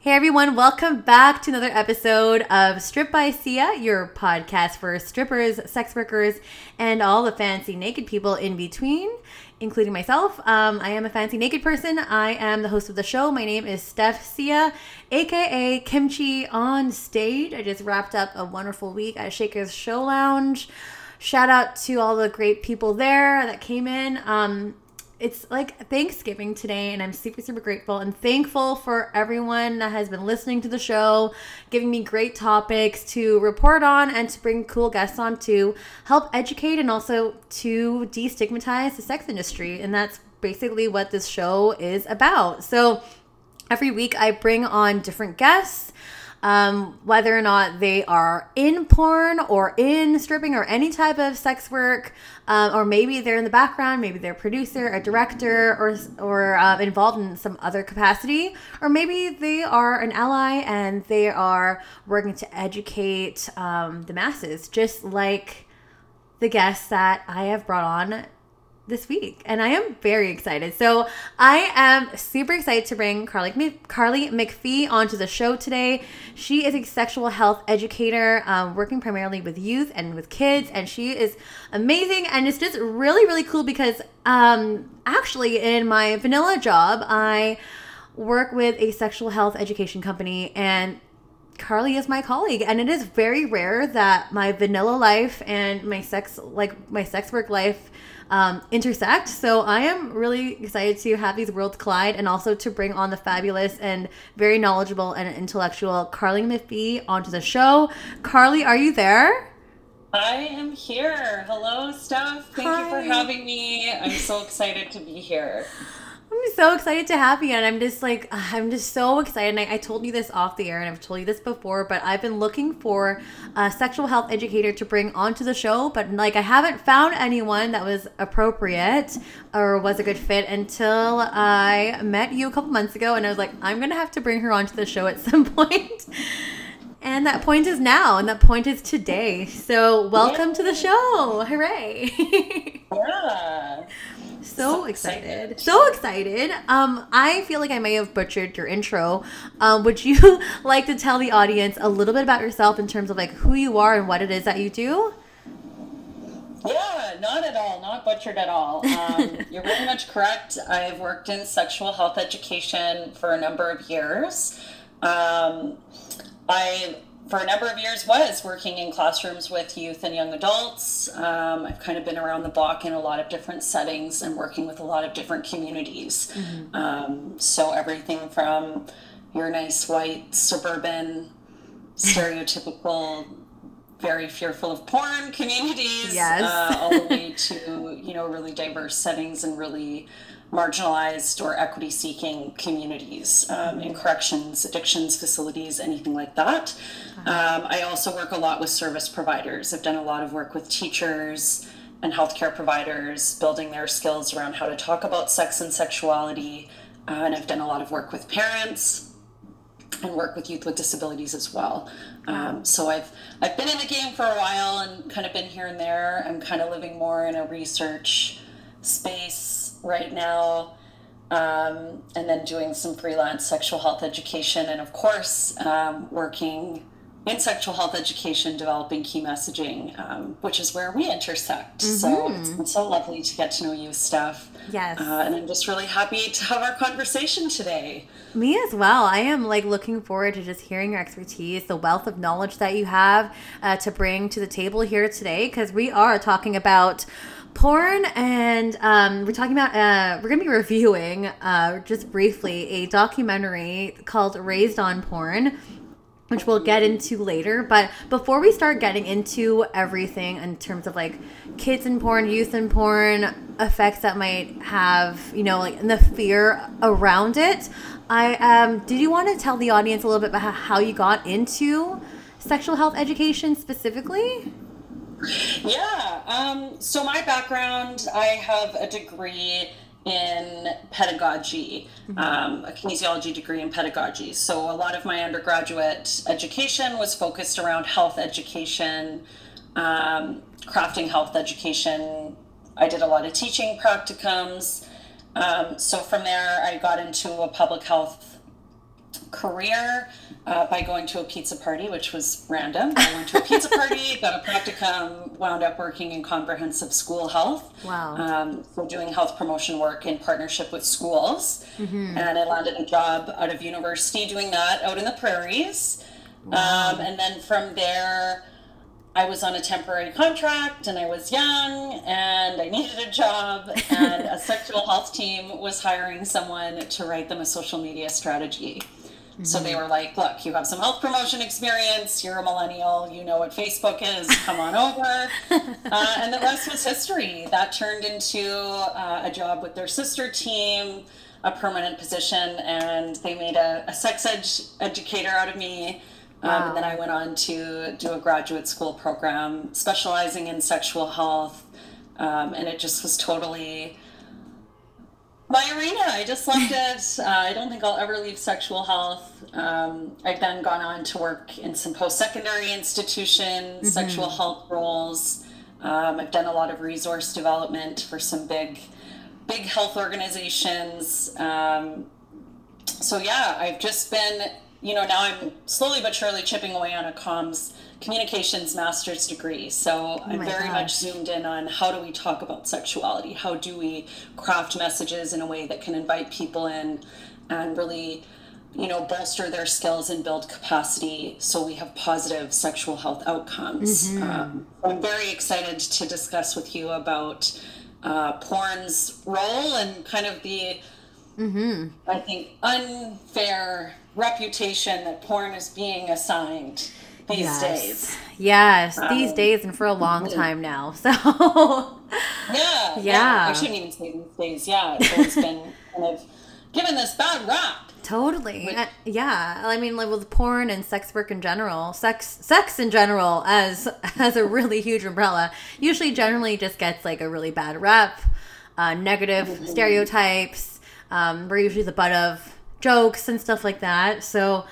Hey everyone, welcome back to another episode of Strip by Sia, your podcast for strippers, sex workers, and all the fancy naked people in between, including myself. Um, I am a fancy naked person. I am the host of the show. My name is Steph Sia, aka Kimchi on stage. I just wrapped up a wonderful week at Shaker's Show Lounge. Shout out to all the great people there that came in. Um, it's like Thanksgiving today, and I'm super, super grateful and thankful for everyone that has been listening to the show, giving me great topics to report on and to bring cool guests on to help educate and also to destigmatize the sex industry. And that's basically what this show is about. So every week I bring on different guests um, whether or not they are in porn or in stripping or any type of sex work, um, or maybe they're in the background, maybe they're a producer, a director, or or uh, involved in some other capacity, or maybe they are an ally and they are working to educate um, the masses, just like the guests that I have brought on this week, and I am very excited. So I am super excited to bring Carly Carly McPhee onto the show today. She is a sexual health educator, um, working primarily with youth and with kids, and she is amazing. And it's just really really cool because um, actually in my vanilla job, I work with a sexual health education company, and Carly is my colleague, and it is very rare that my vanilla life and my sex like my sex work life um, intersect. So I am really excited to have these worlds collide and also to bring on the fabulous and very knowledgeable and intellectual Carly McPhee onto the show. Carly, are you there? I am here. Hello, Steph. Thank Hi. you for having me. I'm so excited to be here. I'm so excited to have you, and I'm just like, I'm just so excited. And I, I, told you this off the air, and I've told you this before, but I've been looking for a sexual health educator to bring onto the show, but like, I haven't found anyone that was appropriate or was a good fit until I met you a couple months ago, and I was like, I'm gonna have to bring her onto the show at some point. And that point is now, and that point is today. So, welcome Yay. to the show. Hooray. yeah so excited. So excited. Um, I feel like I may have butchered your intro. Um, would you like to tell the audience a little bit about yourself in terms of like who you are and what it is that you do? Yeah, not at all. Not butchered at all. Um, you're pretty much correct. I've worked in sexual health education for a number of years. Um, I for a number of years was working in classrooms with youth and young adults. Um, I've kind of been around the block in a lot of different settings and working with a lot of different communities. Mm-hmm. Um, so everything from your nice white suburban stereotypical very fearful of porn communities yes. uh, all the way to you know really diverse settings and really marginalized or equity seeking communities um, in corrections, addictions facilities, anything like that. Um, I also work a lot with service providers. I've done a lot of work with teachers and healthcare providers, building their skills around how to talk about sex and sexuality. Uh, and I've done a lot of work with parents and work with youth with disabilities as well. Um, so I've I've been in the game for a while and kind of been here and there. I'm kind of living more in a research space right now, um, and then doing some freelance sexual health education, and of course, um, working in sexual health education, developing key messaging, um, which is where we intersect. Mm-hmm. So it's been so lovely to get to know you, Steph. Yes. Uh, and I'm just really happy to have our conversation today. Me as well. I am like looking forward to just hearing your expertise, the wealth of knowledge that you have uh, to bring to the table here today, because we are talking about porn and um, we're talking about uh, we're gonna be reviewing uh, just briefly a documentary called raised on porn which we'll get into later. But before we start getting into everything in terms of like kids in porn youth in porn effects that might have you know like the fear around it i um did you want to tell the audience a little bit about how you got into sexual health education specifically yeah. Um, so my background, I have a degree in pedagogy, mm-hmm. um, a kinesiology degree in pedagogy. So a lot of my undergraduate education was focused around health education, um, crafting health education. I did a lot of teaching practicums. Um, so from there, I got into a public health career uh, by going to a pizza party, which was random. I went to a pizza party, got a practicum, wound up working in comprehensive school health. Wow. Um, so doing health promotion work in partnership with schools. And I landed a job out of university doing that out in the prairies. Um, and then from there, I was on a temporary contract and I was young and I needed a job and a sexual health team was hiring someone to write them a social media strategy. So they were like, look, you have some health promotion experience, you're a millennial, you know what Facebook is, come on over. uh, and the rest was history. That turned into uh, a job with their sister team, a permanent position, and they made a, a sex ed- educator out of me. Um, and then I went on to do a graduate school program specializing in sexual health. Um, and it just was totally my arena. I just loved it. Uh, I don't think I'll ever leave sexual health. Um, I've then gone on to work in some post secondary institutions, sexual health roles. Um, I've done a lot of resource development for some big, big health organizations. Um, so yeah, I've just been, you know, now I'm slowly but surely chipping away on a comms communications master's degree. So I'm my very gosh. much zoomed in on how do we talk about sexuality? How do we craft messages in a way that can invite people in and really, you know, bolster their skills and build capacity so we have positive sexual health outcomes. Um, I'm very excited to discuss with you about uh, porn's role and kind of the I think, unfair reputation that porn is being assigned these yes. days. Yes, these Um, days and for a long time now. So Yeah, Yeah. I shouldn't even say these days. Yeah, it's always been kind of given this bad rap. totally. Which- Uh, yeah. I mean like with porn and sex work in general, sex sex in general as as a really huge umbrella, usually generally just gets like a really bad rep, uh, negative Mm-hmm. stereotypes. Um, we're usually the butt of jokes and stuff like that. So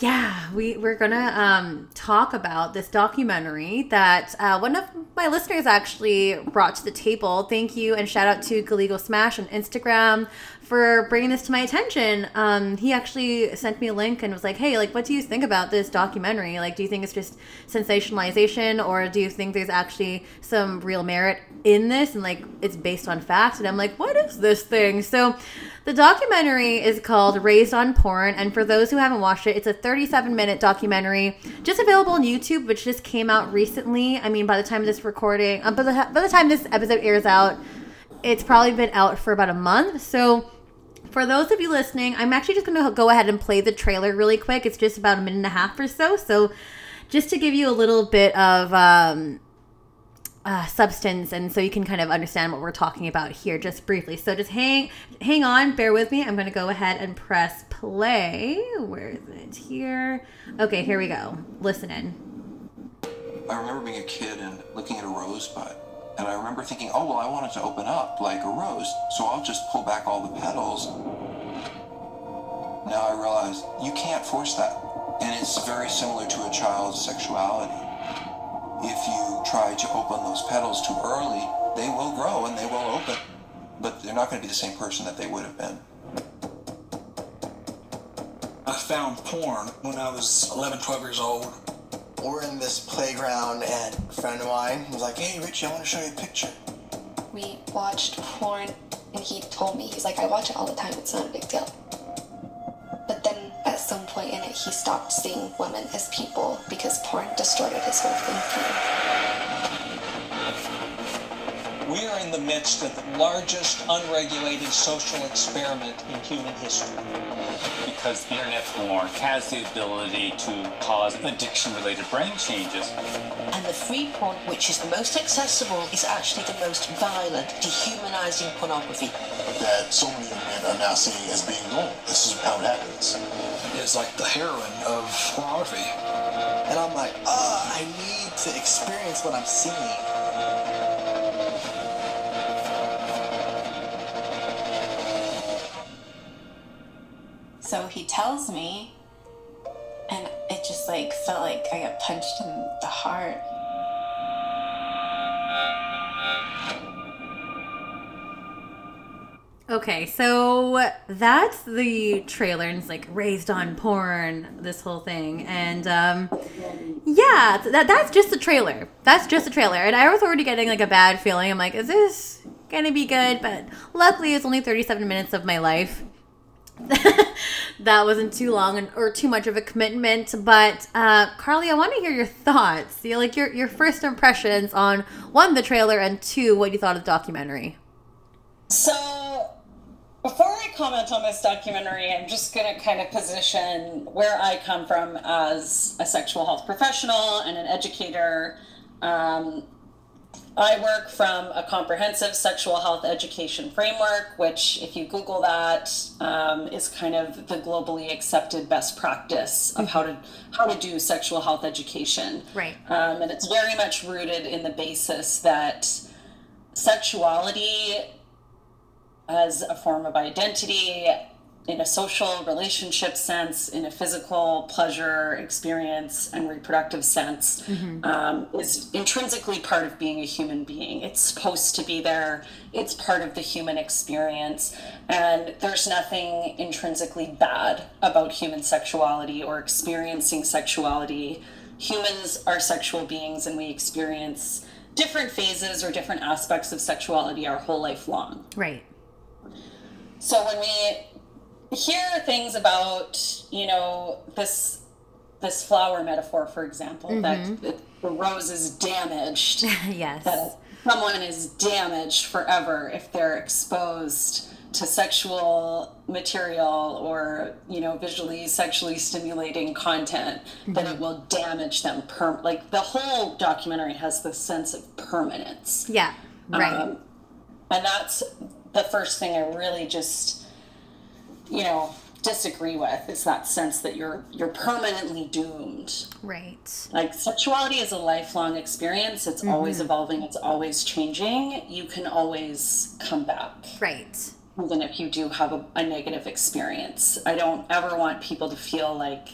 Yeah, we we're gonna um, talk about this documentary that uh, one of my listeners actually brought to the table. Thank you and shout out to Galigo Smash on Instagram for bringing this to my attention. Um, he actually sent me a link and was like, "Hey, like, what do you think about this documentary? Like, do you think it's just sensationalization, or do you think there's actually some real merit in this and like it's based on facts?" And I'm like, "What is this thing?" So. The documentary is called Raised on Porn, and for those who haven't watched it, it's a 37 minute documentary just available on YouTube, which just came out recently. I mean, by the time this recording, uh, by, the, by the time this episode airs out, it's probably been out for about a month. So, for those of you listening, I'm actually just going to go ahead and play the trailer really quick. It's just about a minute and a half or so. So, just to give you a little bit of um, uh, substance, and so you can kind of understand what we're talking about here, just briefly. So, just hang, hang on, bear with me. I'm going to go ahead and press play. Where is it? Here. Okay, here we go. Listen in. I remember being a kid and looking at a rosebud. And I remember thinking, oh, well, I want it to open up like a rose, so I'll just pull back all the petals. Now I realize you can't force that. And it's very similar to a child's sexuality. If you try to open those petals too early, they will grow and they will open. But they're not going to be the same person that they would have been. I found porn when I was 11, 12 years old. We're in this playground, and a friend of mine was like, "Hey, Richie, I want to show you a picture." we watched porn and he told me he's like i watch it all the time it's not a big deal but then at some point in it he stopped seeing women as people because porn distorted his whole thinking We are in the midst of the largest unregulated social experiment in human history. because internet porn has the ability to cause addiction-related brain changes. And the free porn, which is the most accessible, is actually the most violent, dehumanizing pornography. That so many young men are now seeing as being normal. This is how it happens. It's like the heroin of pornography. And I'm like, ah, I need to experience what I'm seeing. So he tells me, and it just like felt like I got punched in the heart. Okay, so that's the trailer, and it's like raised on porn, this whole thing, and um, yeah, that, that's just the trailer. That's just the trailer, and I was already getting like a bad feeling. I'm like, is this gonna be good? But luckily, it's only 37 minutes of my life. that wasn't too long or too much of a commitment. But uh, Carly, I want to hear your thoughts. You know, like your your first impressions on one the trailer and two what you thought of the documentary. So, before I comment on this documentary, I'm just going to kind of position where I come from as a sexual health professional and an educator. Um, I work from a comprehensive sexual health education framework, which, if you Google that, um, is kind of the globally accepted best practice of how to how to do sexual health education. Right. Um, and it's very much rooted in the basis that sexuality as a form of identity in a social relationship sense, in a physical pleasure experience and reproductive sense, um, is intrinsically part of being a human being. It's supposed to be there, it's part of the human experience, and there's nothing intrinsically bad about human sexuality or experiencing sexuality. Humans are sexual beings and we experience different phases or different aspects of sexuality our whole life long. Right. So when we hear things about, you know, this this flower metaphor, for example, that the rose is damaged, yes. that someone is damaged forever if they're exposed to sexual material or you know visually sexually stimulating content that it will damage them per like the whole documentary has this sense of permanence Yeah. Right. um, and that's the first thing I really just, you know, disagree with is that sense that you're you're permanently doomed. right. Like sexuality is a lifelong experience. It's mm-hmm. always evolving. It's always changing. You can always come back, Right. even if you do have a, a negative experience. I don't ever want people to feel like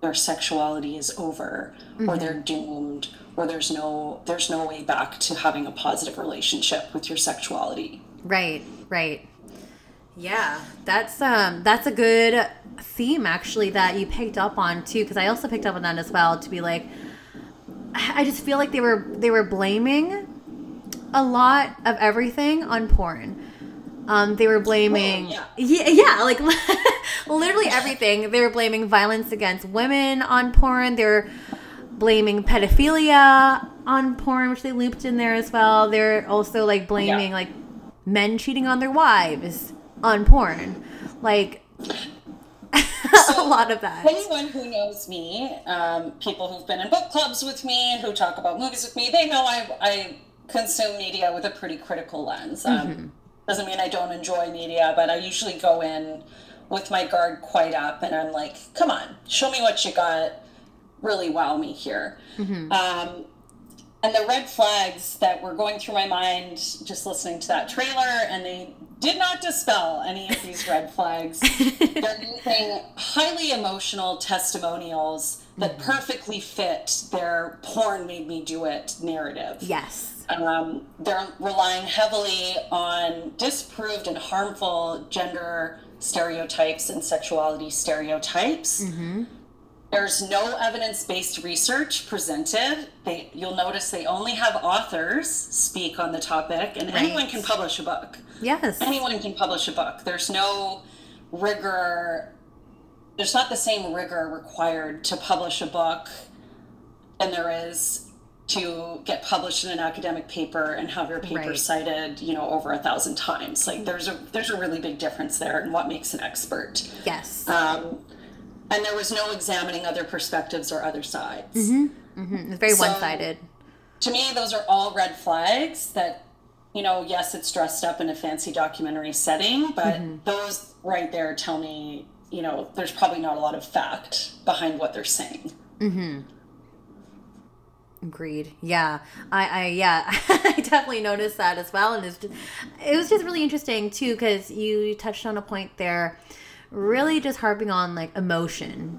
their sexuality is over or they're mm-hmm. doomed or there's no there's no way back to having a positive relationship with your sexuality. Right, right. Yeah, that's um that's a good theme actually that you picked up on too because I also picked up on that as well to be like I just feel like they were they were blaming a lot of everything on porn. Um, they were blaming, Oh, yeah. yeah, like literally everything. They were blaming violence against women on porn. They're blaming pedophilia on porn, which they looped in there as well. They're also like blaming Yeah. like men cheating on their wives on porn, like a lot of that. Anyone who knows me, um, people who've been in book clubs with me, and who talk about movies with me, they know I, I consume media with a pretty critical lens. Um, Doesn't mean I don't enjoy media, but I usually go in with my guard quite up and I'm like, come on, show me what you got. Really wow me here. Um, and the red flags that were going through my mind just listening to that trailer, and they did not dispel any of these red flags. They're using highly emotional testimonials that perfectly fit their porn made me do it narrative. Yes. Um, they're relying heavily on disproved and harmful gender stereotypes and sexuality stereotypes. There's no evidence-based research presented. They, you'll notice they only have authors speak on the topic, and anyone can publish a book. Yes. Anyone can publish a book. There's no rigor. There's not the same rigor required to publish a book than there is to get published in an academic paper and have your paper Right. cited, you know, over a thousand times. Like there's a there's a really big difference there in what makes an expert. Yes. Um, and there was no examining other perspectives or other sides. Mm-hmm. Mm-hmm. it's very so- one-sided. To me, those are all red flags that, you know, yes, it's dressed up in a fancy documentary setting, but mm-hmm. those right there tell me, you know, there's probably not a lot of fact behind what they're saying. Agreed. Yeah. I, I yeah, I definitely noticed that as well. And it's just, it was just really interesting too, because you touched on a point there, really just harping on like emotion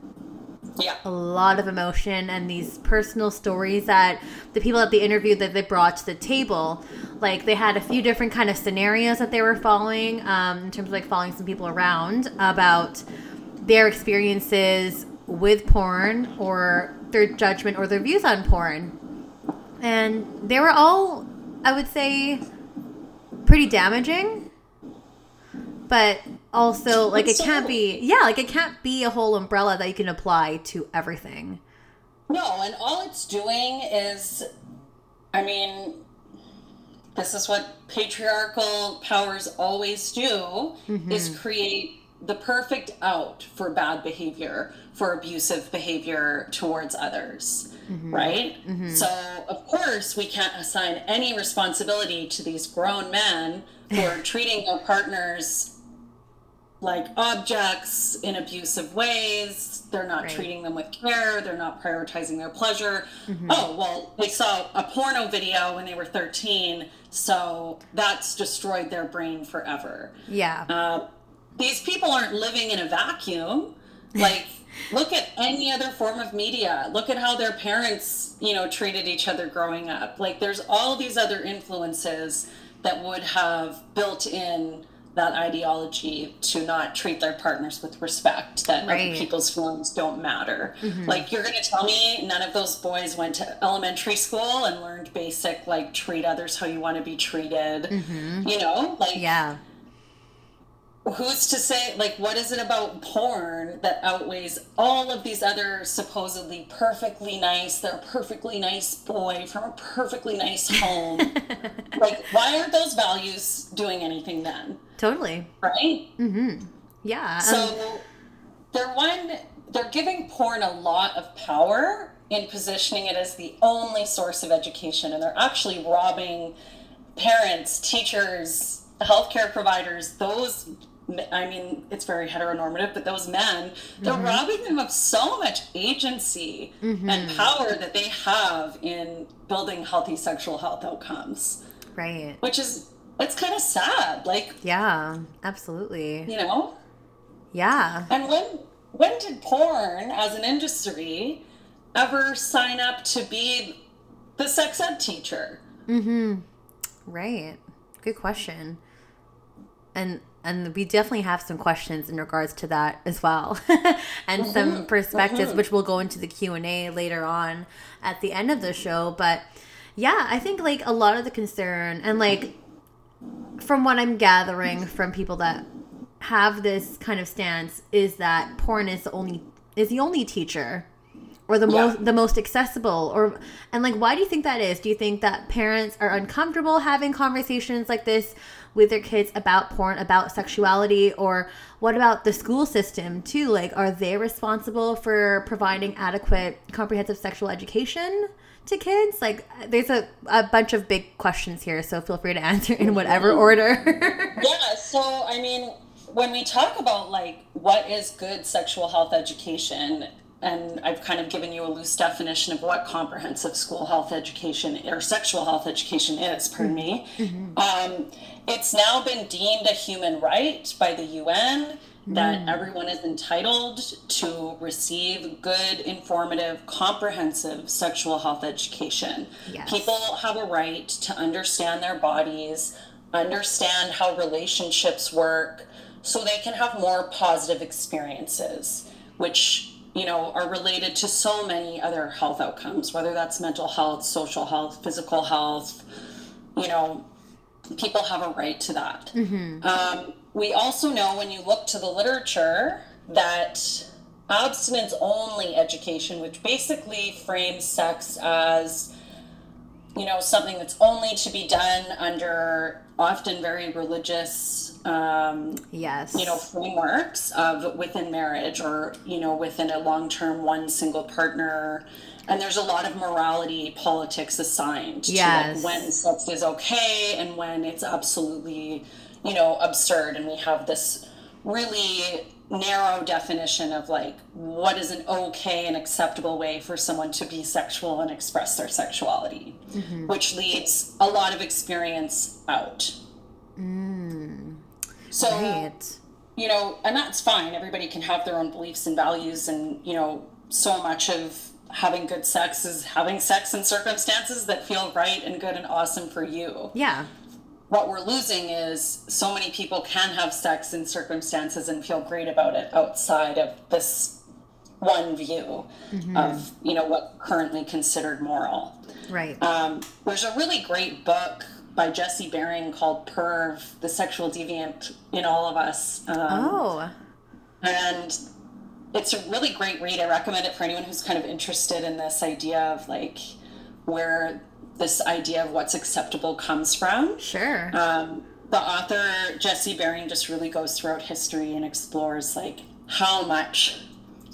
Yeah. a lot of emotion and these personal stories that the people at the interview that they brought to the table like they had a few different kind of scenarios that they were following um, in terms of like following some people around about their experiences with porn or their judgment or their views on porn and they were all i would say pretty damaging but also like it can't be yeah like it can't be a whole umbrella that you can apply to everything. No, and all it's doing is, I mean, this is what patriarchal powers always do is mm-hmm. create the perfect out for bad behavior, for abusive behavior towards others, mm-hmm. right? Mm-hmm. So, of course, we can't assign any responsibility to these grown men who are treating their partners like objects in abusive ways. They're not Right. treating them with care. They're not prioritizing their pleasure. Oh, well, they saw a porno video when they were 13, so that's destroyed their brain forever. yeah Uh, these people aren't living in a vacuum. Like, look at any other form of media. Look at how their parents, you know, treated each other growing up. Like, there's all these other influences that would have built in that ideology to not treat their partners with respect, that Right. other people's feelings don't matter. Mm-hmm. Like, you're going to tell me none of those boys went to elementary school and learned basic, like, treat others how you want to be treated. Mm-hmm. You know, like, yeah who's to say like what is it about porn that outweighs all of these other supposedly perfectly nice they're a perfectly nice boy from a perfectly nice home? Like why aren't those values doing anything then? Totally. Right? Mm-hmm. Yeah um, so they're one they're giving porn a lot of power in positioning it as the only source of education and they're actually robbing parents teachers healthcare providers those i mean it's very heteronormative but those men they're robbing them of so much agency and power that they have in building healthy sexual health outcomes right which is it's kind of sad like yeah absolutely you know yeah and when when did porn as an industry ever sign up to be the sex ed teacher? Mm hmm. Right. Good question. And and we definitely have some questions in regards to that as well, and some mm-hmm. perspectives, mm-hmm. which we'll go into the Q and A later on at the end of the show. But yeah, I think like a lot of the concern and like from what I'm gathering from people that have this kind of stance is that porn is the only is the only teacher or the Yeah. most the most accessible or and like why do you think that is? Do you think that parents are uncomfortable having conversations like this with their kids about porn about sexuality or what about the school system too? Like are they responsible for providing adequate comprehensive sexual education to kids? Like there's a, a bunch of big questions here so feel free to answer in whatever order. Yeah, so I mean, when we talk about like what is good sexual health education, and I've kind of given you a loose definition of what comprehensive school health education or sexual health education is, pardon me. Um, it's now been deemed a human right by the UN that hmm. everyone is entitled to receive good, informative, comprehensive sexual health education. Yes. People have a right to understand their bodies, understand how relationships work, so they can have more positive experiences, which you know are related to so many other health outcomes, whether that's mental health, social health, physical health. You know, people have a right to that. Um, we also know when you look to the literature that abstinence only education, which basically frames sex as you know something that's only to be done under often very religious um, yes you know frameworks of within marriage or you know within a long-term one single partner and there's a lot of morality politics assigned Yes. to like when sex is okay and when it's absolutely you know absurd and we have this really narrow definition of like what is an okay and acceptable way for someone to be sexual and express their sexuality which leads a lot of experience out mm. so right you know, and that's fine. Everybody can have their own beliefs and values and, you know, so much of having good sex is having sex in circumstances that feel right and good and awesome for you. Yeah. What we're losing is so many people can have sex in circumstances and feel great about it outside of this one view Mhm. of you know what currently considered moral. Right. Um, there's a really great book by Jesse Bering called Perv, the sexual deviant in all of us. Um, oh. and it's a really great read. I recommend it for anyone who's kind of interested in this idea of like where this idea of what's acceptable comes from. Sure. Um, the author Jesse Bering just really goes throughout history and explores like how much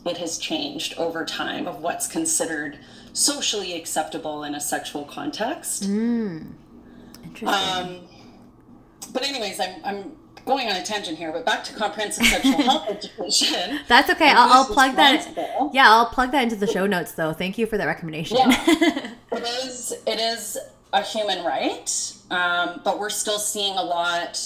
it has changed over time of what's considered socially acceptable in a sexual context. Mm. Interesting. Um, but anyways, I'm I'm going on a tangent here, but back to comprehensive sexual health education. That's okay. I'll, I'll plug that. Yeah, I'll plug that into the show notes though. Thank you for that recommendation. It is it is a human right, um, but we're still seeing a lot.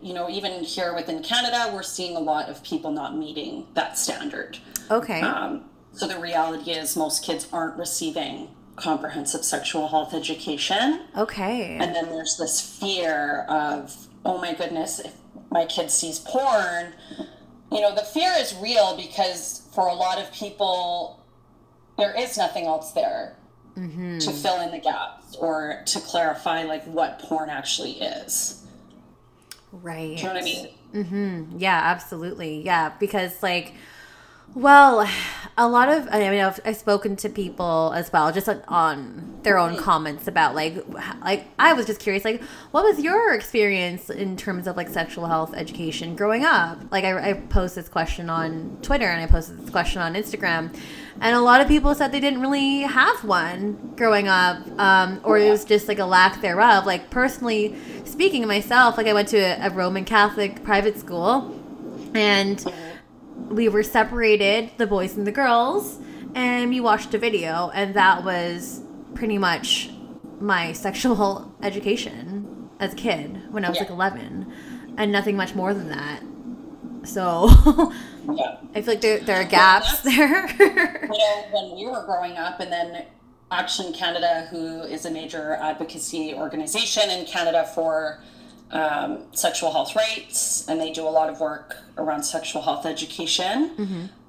You know, even here within Canada, we're seeing a lot of people not meeting that standard. okay. Um, so the reality is, most kids aren't receiving comprehensive sexual health education. okay. And then there's this fear of, oh my goodness, if my kid sees porn, you know, the fear is real because for a lot of people, there is nothing else there mm-hmm. to fill in the gaps or to clarify like what porn actually is. Right. Do you know what I mean? Mm-hmm. Yeah, absolutely. Yeah, because like, well, a lot of I mean, I've, I've spoken to people as well, just on, on their own comments about like, like I was just curious, like, what was your experience in terms of like sexual health education growing up? Like, I, I posted this question on Twitter and I posted this question on Instagram, and a lot of people said they didn't really have one growing up, um, or it was just like a lack thereof. Like personally speaking, myself, like I went to a, a Roman Catholic private school, and we were separated, the boys and the girls, and we watched a video, and that was pretty much my sexual education as a kid when I was Yeah. like 11, and nothing much more than that. So Yeah. I feel like there, there are gaps there. you know, when we were growing up, and then Action Canada, who is a major advocacy organization in Canada for um, sexual health rights, and they do a lot of work around sexual health education.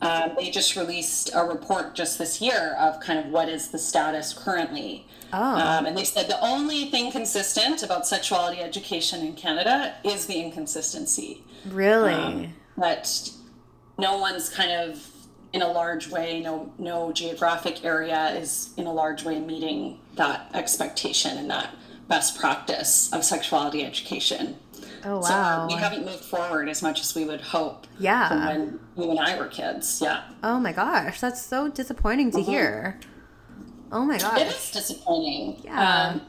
Um, they just released a report just this year of kind of what is the status currently. Oh. Um, and they said the only thing consistent about sexuality education in Canada is the inconsistency really? um, that no one's kind of in a large way no no geographic area is in a large way meeting that expectation and that best practice of sexuality education oh wow! so we haven't moved forward as much as we would hope from yeah. when you and i were kids yeah Oh my gosh, that's so disappointing to Mhm. hear. Oh my gosh. It is disappointing Yeah. um,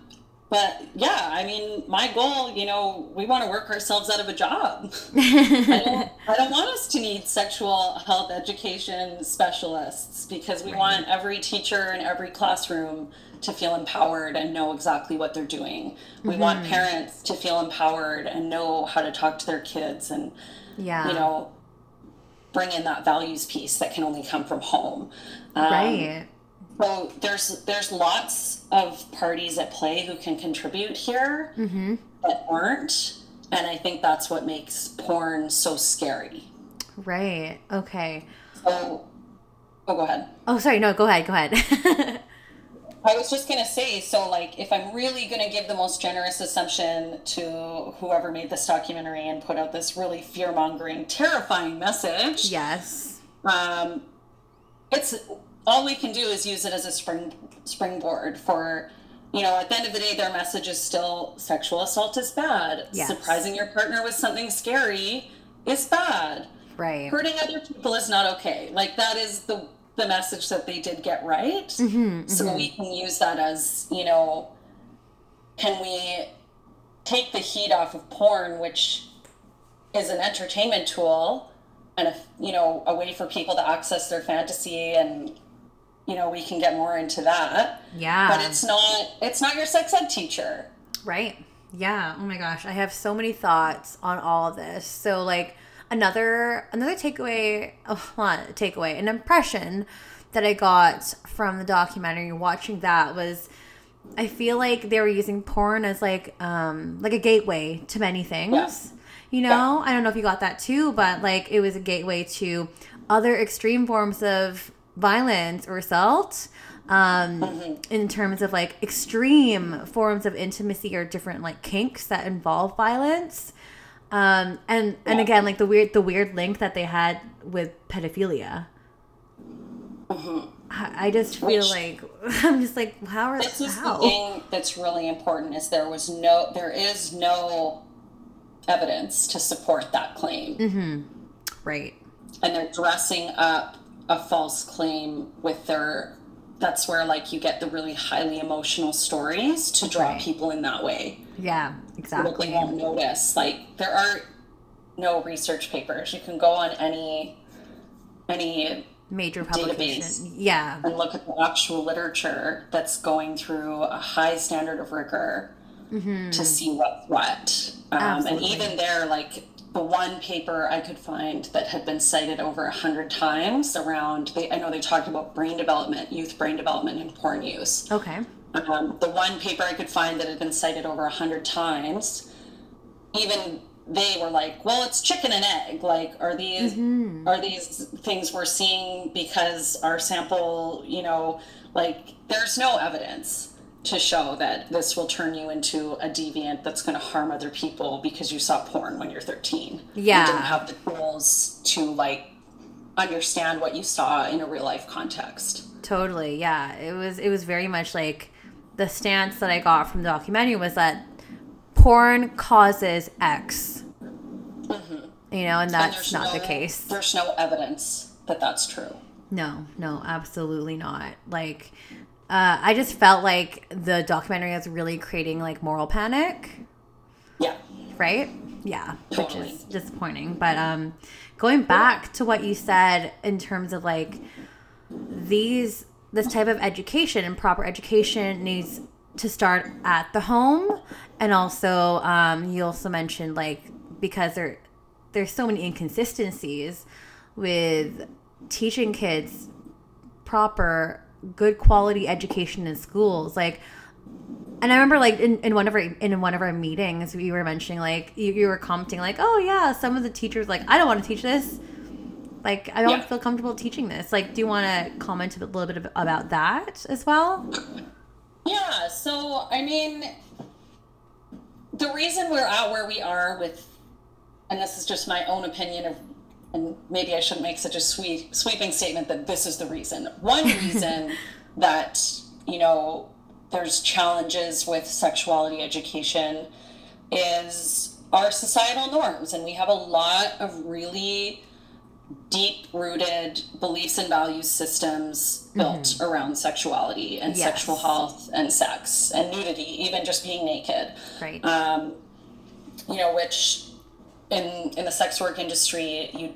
but yeah i mean my goal you know we want to work ourselves out of a job I don't, I don't want us to need sexual health education specialists because we want every teacher in every classroom to feel empowered and know exactly what they're doing. We want Mhm. parents to feel empowered and know how to talk to their kids and, yeah. you know, bring in that values piece that can only come from home. Um, right. So there's there's lots of parties at play who can contribute here Mm-hmm. that aren't. And I think that's what makes porn so scary. Right. Okay. So, oh, go ahead. Oh, sorry. No, go ahead. Go ahead. I was just gonna say, so like, if I'm really gonna give the most generous assumption to whoever made this documentary and put out this really fear mongering, terrifying message, yes. um, it's all we can do is use it as a spring springboard for, you know, at the end of the day, their message is still sexual assault is bad. Yes. Surprising your partner with something scary is bad. Right. hurting other people is not okay. Like that is the the message that they did get right. Mhm, So mhm. we can use that as you know, can we take the heat off of porn, which is an entertainment tool, and a, you know a way for people to access their fantasy and you know we can get more into that. Yeah. But it's not it's not your sex ed teacher. Right. Yeah. Oh my gosh, I have so many thoughts on all of this. So like another another takeaway, oh, not takeaway, an impression that I got from the documentary watching that was I feel like they were using porn as like um like a gateway to many things. Yeah. You know, I don't know if you got that too, but like it was a gateway to other extreme forms of violence or assault. Um, in terms of like extreme forms of intimacy or different like kinks that involve violence. Um, and and again, like the weird the weird link that they had with pedophilia. I, I just feel Which- like I'm just like how are This is the how? thing that's really important is there was no there is no evidence to support that claim. Mm-hmm. Right. And they're dressing up a false claim with their that's where like you get the really highly emotional stories to draw Right. people in that way. Yeah. So that Exactly. they won't notice. Like there are no research papers. You can go on any any Major database. publication. Yeah. and look at the actual literature that's going through a high standard of rigor to see what's what. Um, and even there, like one paper I could find that had been cited over a hundred times around, they, I know they talked about brain development, youth brain development, and porn use. Okay. Um, the one paper I could find that had been cited over a hundred times, even they were like, "Well, it's chicken and egg. Like, are these are these things we're seeing because our sample, you know, like there's no evidence to show that this will turn you into a deviant that's going to harm other people because you saw porn when you're 13. Yeah. you didn't have the tools to like understand what you saw in a real life context. Totally. Yeah. It was it was very much like the stance that I got from the documentary was that porn causes X. Mm-hmm. You know, and And that's there's not the case. There's no evidence that that's true. No, no, absolutely not. Like, uh, I just felt like the documentary was really creating like moral panic, Yeah. right? Yeah, which Totally. is disappointing. But um, going back to what you said in terms of like these, this type of education and proper education needs to start at the home, and also um, you also mentioned like because there there's so many inconsistencies with teaching kids proper good quality education in schools like and i remember like in, in one of our in one of our meetings we were mentioning like you, you were commenting like oh yeah some of the teachers like i don't want to teach this. Like i don't Yeah. feel comfortable teaching this. Like do you want to comment a little bit about that as well? Yeah, so I mean, the reason we're at where we are with, and this is just my own opinion of, and maybe I shouldn't make such a sweep, sweeping statement that this is the reason. One reason that, you know, there's challenges with sexuality education is our societal norms, and we have a lot of really deep rooted beliefs and values systems built around sexuality and Yes. sexual health and sex and nudity, even just being naked. right Um, you know, which in in the sex work industry, you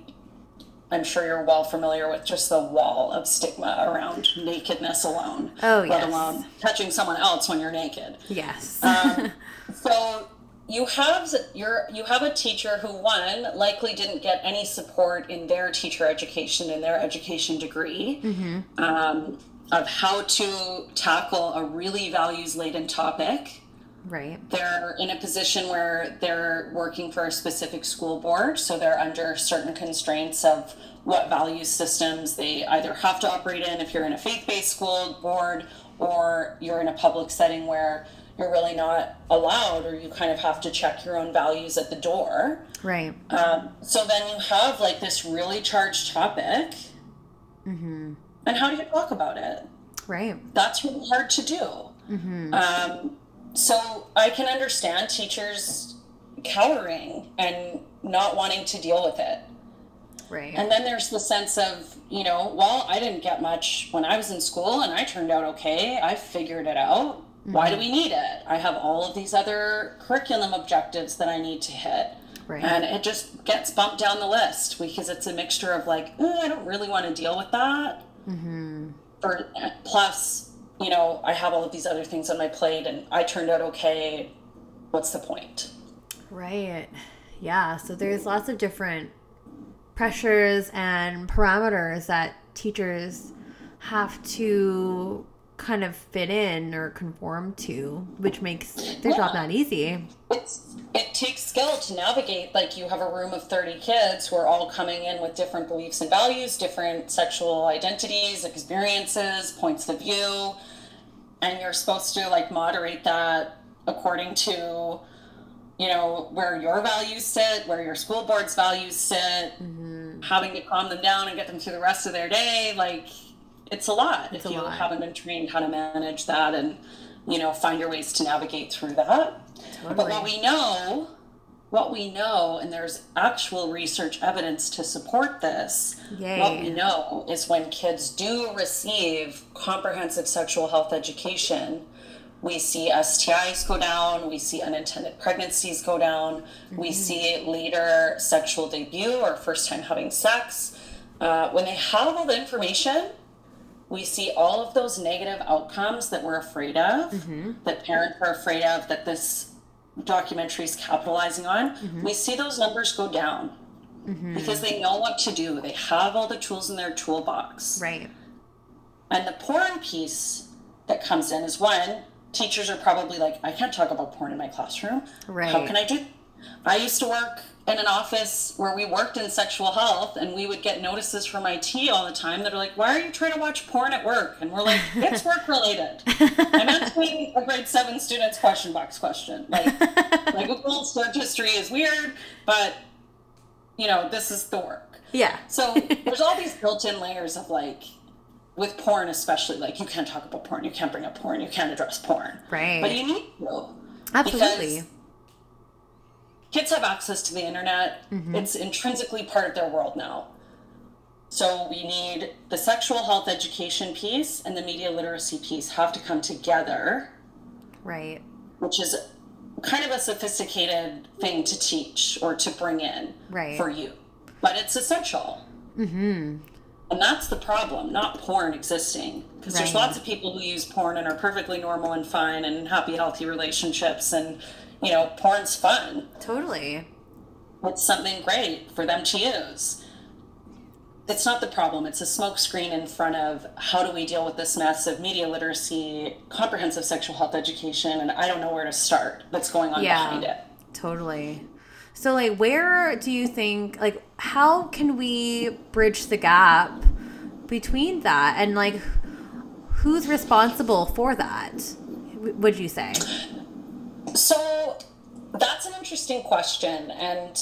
I'm sure you're well familiar with just the wall of stigma around nakedness alone. Oh, Let alone touching someone else when you're naked. yes Um, so you have you're you have a teacher who one likely didn't get any support in their teacher education in their education degree um, of how to tackle a really values laden topic right. They're in a position where they're working for a specific school board so they're under certain constraints of what value systems they either have to operate in if you're in a faith-based school board or you're in a public setting where you're really not allowed or you kind of have to check your own values at the door. Right. Um, so then you have like this really charged topic. And how do you talk about it? Right. That's really hard to do. Um, so I can understand teachers cowering and not wanting to deal with it. right And then there's the sense of, you know, well, I didn't get much when I was in school and I turned out okay. I figured it out. Why do mm-hmm. we need it? I have all of these other curriculum objectives that I need to hit. Right. And it just gets bumped down the list because it's a mixture of like, "Oh, I don't really want to deal with that. Mm-hmm. Or plus, you know, I have all of these other things on my plate and I turned out okay. What's the point? Right. Yeah. So there's lots of different pressures and parameters that teachers have to kind of fit in or conform to, which makes their job not easy. it's it takes skill to navigate like you have a room of 30 kids who are all coming in with different beliefs and values different sexual identities experiences points of view and you're supposed to like moderate that according to you know where your values sit where your school board's values sit mm-hmm. having to calm them down and get them through the rest of their day like it's a lot It's if a you lot. haven't been trained how to manage that and you know find your ways to navigate through that but what we know, what we know, and there's actual research evidence to support this, what we know is when kids do receive comprehensive sexual health education, we see STIs go down, we see unintended pregnancies go down, we see later sexual debut or first time having sex. Uh, when they have all the information, we see all of those negative outcomes that we're afraid of, mm-hmm. that parents are afraid of, that this documentary is capitalizing on. Mm-hmm. We see those numbers go down mm-hmm. because they know what to do. They have all the tools in their toolbox. Right. And the porn piece that comes in is one, teachers are probably like, I can't talk about porn in my classroom. Right. How can I do? I used to work in an office where we worked in sexual health and we would get notices from IT all the time that are like, why are you trying to watch porn at work? And we're like, it's work related. I'm answering a grade seven student's question box question. Like, like Google search history is weird, but you know, this is the work. Yeah. So there's all these built-in layers of like, with porn especially, like you can't talk about porn, you can't bring up porn, you can't address porn. Right. But you need to. Absolutely. Kids have access to the internet. It's intrinsically part of their world now. So we need the sexual health education piece and the media literacy piece have to come together, Right. which is kind of a sophisticated thing to teach or to bring in Right. for you. But it's essential. Mm-hmm. And that's the problem, not porn existing. Because there's lots of people who use porn and are perfectly normal and fine and happy, healthy relationships. And, you know, porn's fun. Totally. It's something great for them to use. It's not the problem. It's a smokescreen in front of how do we deal with this mess of media literacy, comprehensive sexual health education, and I don't know where to start that's going on Yeah. behind it. Totally. So, like, where do you think, like, how can we bridge the gap between that and, like, who's responsible for that? Would you say? That's an interesting question. And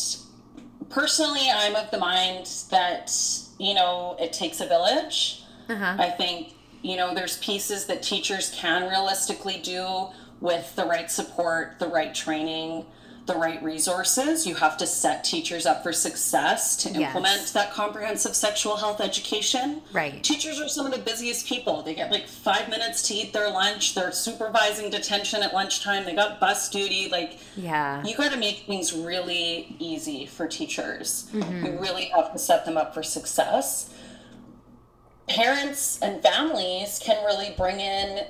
personally, I'm of the mind that, you know, it takes a village. Uh-huh. I think, you know, there's pieces that teachers can realistically do with the right support, the right training, the right resources. You have to set teachers up for success to Yes. implement that comprehensive sexual health education. Right. Teachers are some of the busiest people. They get like five minutes to eat their lunch. They're supervising detention at lunchtime. They got bus duty. Like, Yeah. you got to make things really easy for teachers. Mm-hmm. You really have to set them up for success. Parents and families can really bring in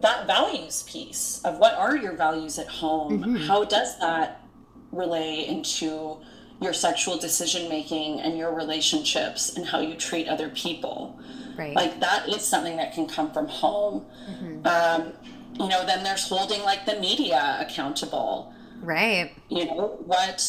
that values piece of what are your values at home? Mm-hmm. How does that relay into your sexual decision making and your relationships and how you treat other people? Right. like that is something that can come from home um, you know then there's holding like the media accountable right. you know what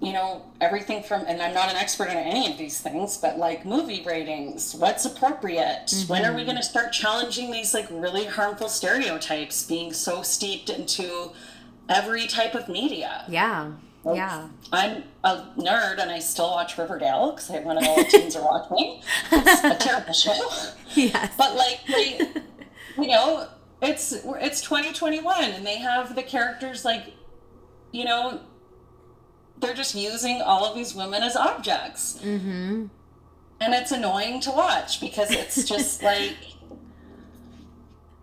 you know everything from and i'm not an expert in any of these things but like movie ratings what's appropriate mm-hmm. when are we going to start challenging these like really harmful stereotypes being so steeped into every type of media Yeah. Yeah. I'm a nerd and I still watch Riverdale because I want to know what teens are watching. It's a terrible show. Yes. But like they, you know, it's it's 2021 and they have the characters like, you know, they're just using all of these women as objects. Mm-hmm. And it's annoying to watch because it's just like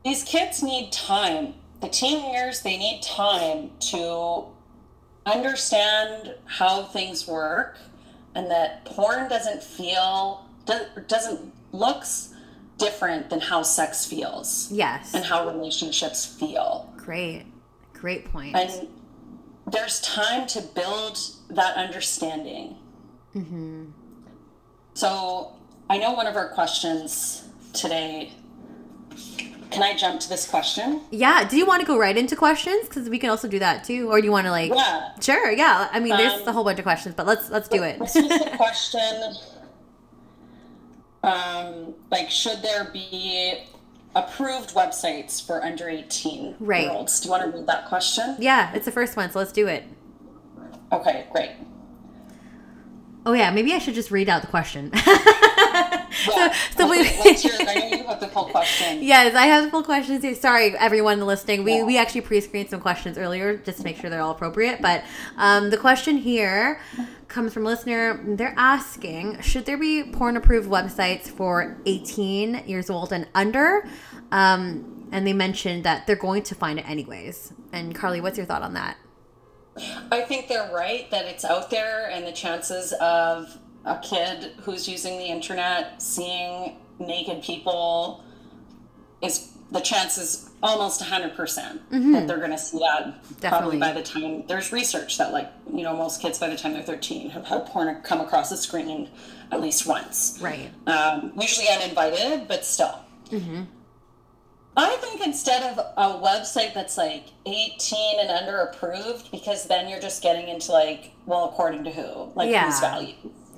these kids need time. The teen years, they need time to understand how things work and that porn doesn't feel do- doesn't looks different than how sex feels Yes. and how relationships feel Great. Great point. and there's time to build that understanding so i know one of our questions today. Can I jump to this question? Yeah. Do you want to go right into questions? Because we can also do that too. Or do you want to like? Yeah. Sure. Yeah. I mean, there's Um, a whole bunch of questions, but let's let's do it. This was the question. Um, like, should there be approved websites for under 18 Right. year olds? Do you want to read that question? yeah, it's the first one, so let's do it. Okay, great. Oh yeah, maybe I should just read out the question. Yeah. so we- what's your, I know you have the full question. yes, I have full questions here. Sorry, everyone listening. We we actually pre-screened some questions earlier just to make sure they're all appropriate. But um, the question here comes from a listener. They're asking, should there be porn-approved websites for 18 years old and under? Um, and they mentioned that they're going to find it anyways. And Carly, what's your thought on that? I think they're right that it's out there, and the chances of a kid who's using the internet seeing naked people is the chances almost 100% that they're going to see that Mm-hmm. Definitely. probably by the time there's research that like you know most kids by the time they're 13 have had porn come across the screen at least once Right. um, usually uninvited but still I think instead of a website that's like 18 and under approved, because then you're just getting into like, well, according to who? Like Yeah. whose value?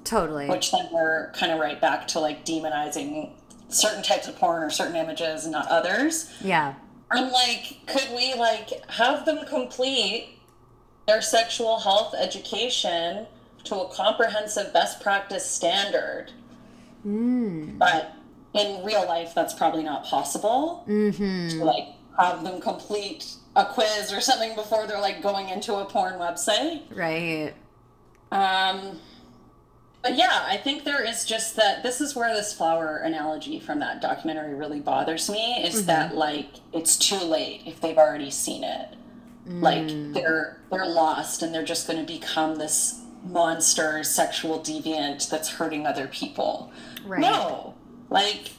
Totally. Which then we're kind of right back to like demonizing certain types of porn or certain images and not others. yeah. I'm like, could we like have them complete their sexual health education to a comprehensive best practice standard? But in real life, that's probably not possible. Mm-hmm. To like have them complete a quiz or something before they're like going into a porn website. Right. Um, but yeah, I think there is just that. This is where this flower analogy from that documentary really bothers me. Is mm-hmm. that like it's too late if they've already seen it. Like mm. they're they're lost and they're just going to become this monster sexual deviant that's hurting other people. Right. No, like.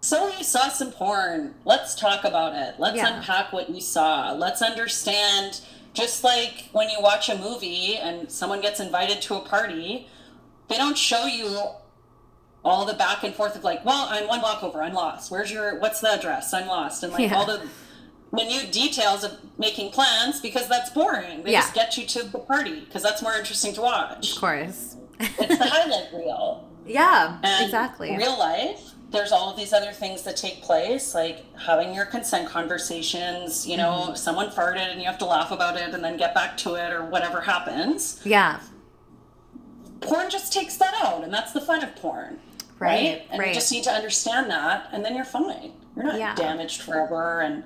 So you saw some porn. Let's talk about it. Let's Yeah. unpack what you saw. Let's understand. Just like when you watch a movie and someone gets invited to a party, they don't show you all the back and forth of like, well, I'm one block over, I'm lost. Where's your, what's the address? I'm lost. And like Yeah. all the minute details of making plans because that's boring. They Yeah. just get you to the party because that's more interesting to watch. Of course. It's the highlight reel. Yeah. And exactly. Real life, there's all of these other things that take place, like having your consent conversations. You know, Mm-hmm. someone farted and you have to laugh about it and then get back to it or whatever happens. yeah. Porn just takes that out, and that's the fun of porn. Right, And right. you just need to understand that, and then you're fine. You're not Yeah. damaged forever. And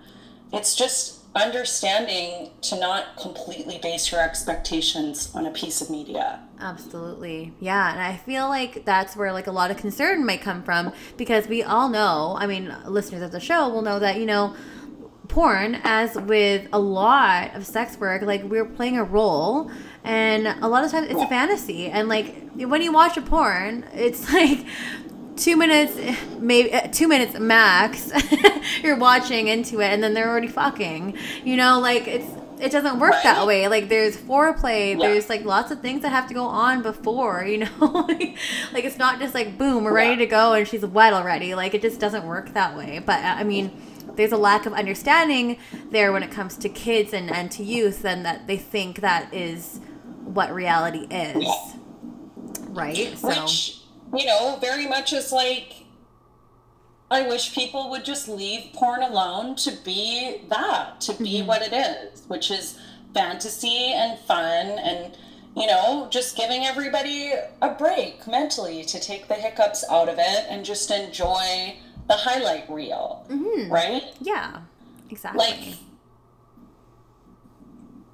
it's just understanding to not completely base your expectations on a piece of media. Absolutely. Yeah. And I feel like that's where like a lot of concern might come from because we all know, I mean, listeners of the show will know that, you know, porn, as with a lot of sex work, like we're playing a role and a lot of times it's a fantasy. And like when you watch a porn, it's like two minutes, maybe uh, two minutes max, you're watching into it and then they're already fucking. You know, like it's, it doesn't work that way. Like there's foreplay, Yeah. there's like lots of things that have to go on before, you know? like, it's not just like boom, we're ready to go and she's wet already. Like it just doesn't work that way. But uh, I mean, there's a lack of understanding there when it comes to kids and, and to youth and that they think that is what reality is. Right? So Which, you know, very much is like, I wish people would just leave porn alone to be that, to be mm-hmm. what it is, which is fantasy and fun and, you know, just giving everybody a break mentally to take the hiccups out of it and just enjoy the highlight reel, mm-hmm. right? yeah. Exactly. like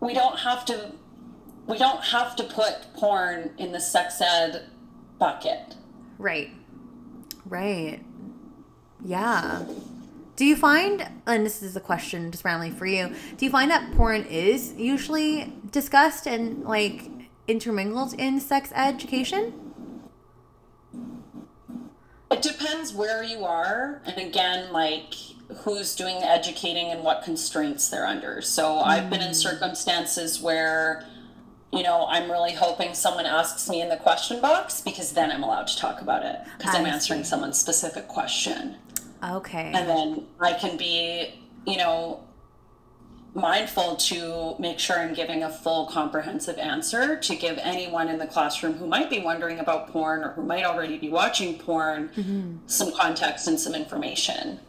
we don't have to we don't have to put porn in the sex ed bucket Right. Right. Yeah. Do you find, and this is a question just randomly for you, do you find that porn is usually discussed and like intermingled in sex education? it depends where you are and again like who's doing the educating and what constraints they're under so i've been in mm. circumstances where you know, I'm really hoping someone asks me in the question box because then I'm allowed to talk about it because I'm answering someone's specific question. Okay. And then I can be, you know, mindful to make sure I'm giving a full comprehensive answer to give anyone in the classroom who might be wondering about porn or who might already be watching porn Mm-hmm. some context and some information.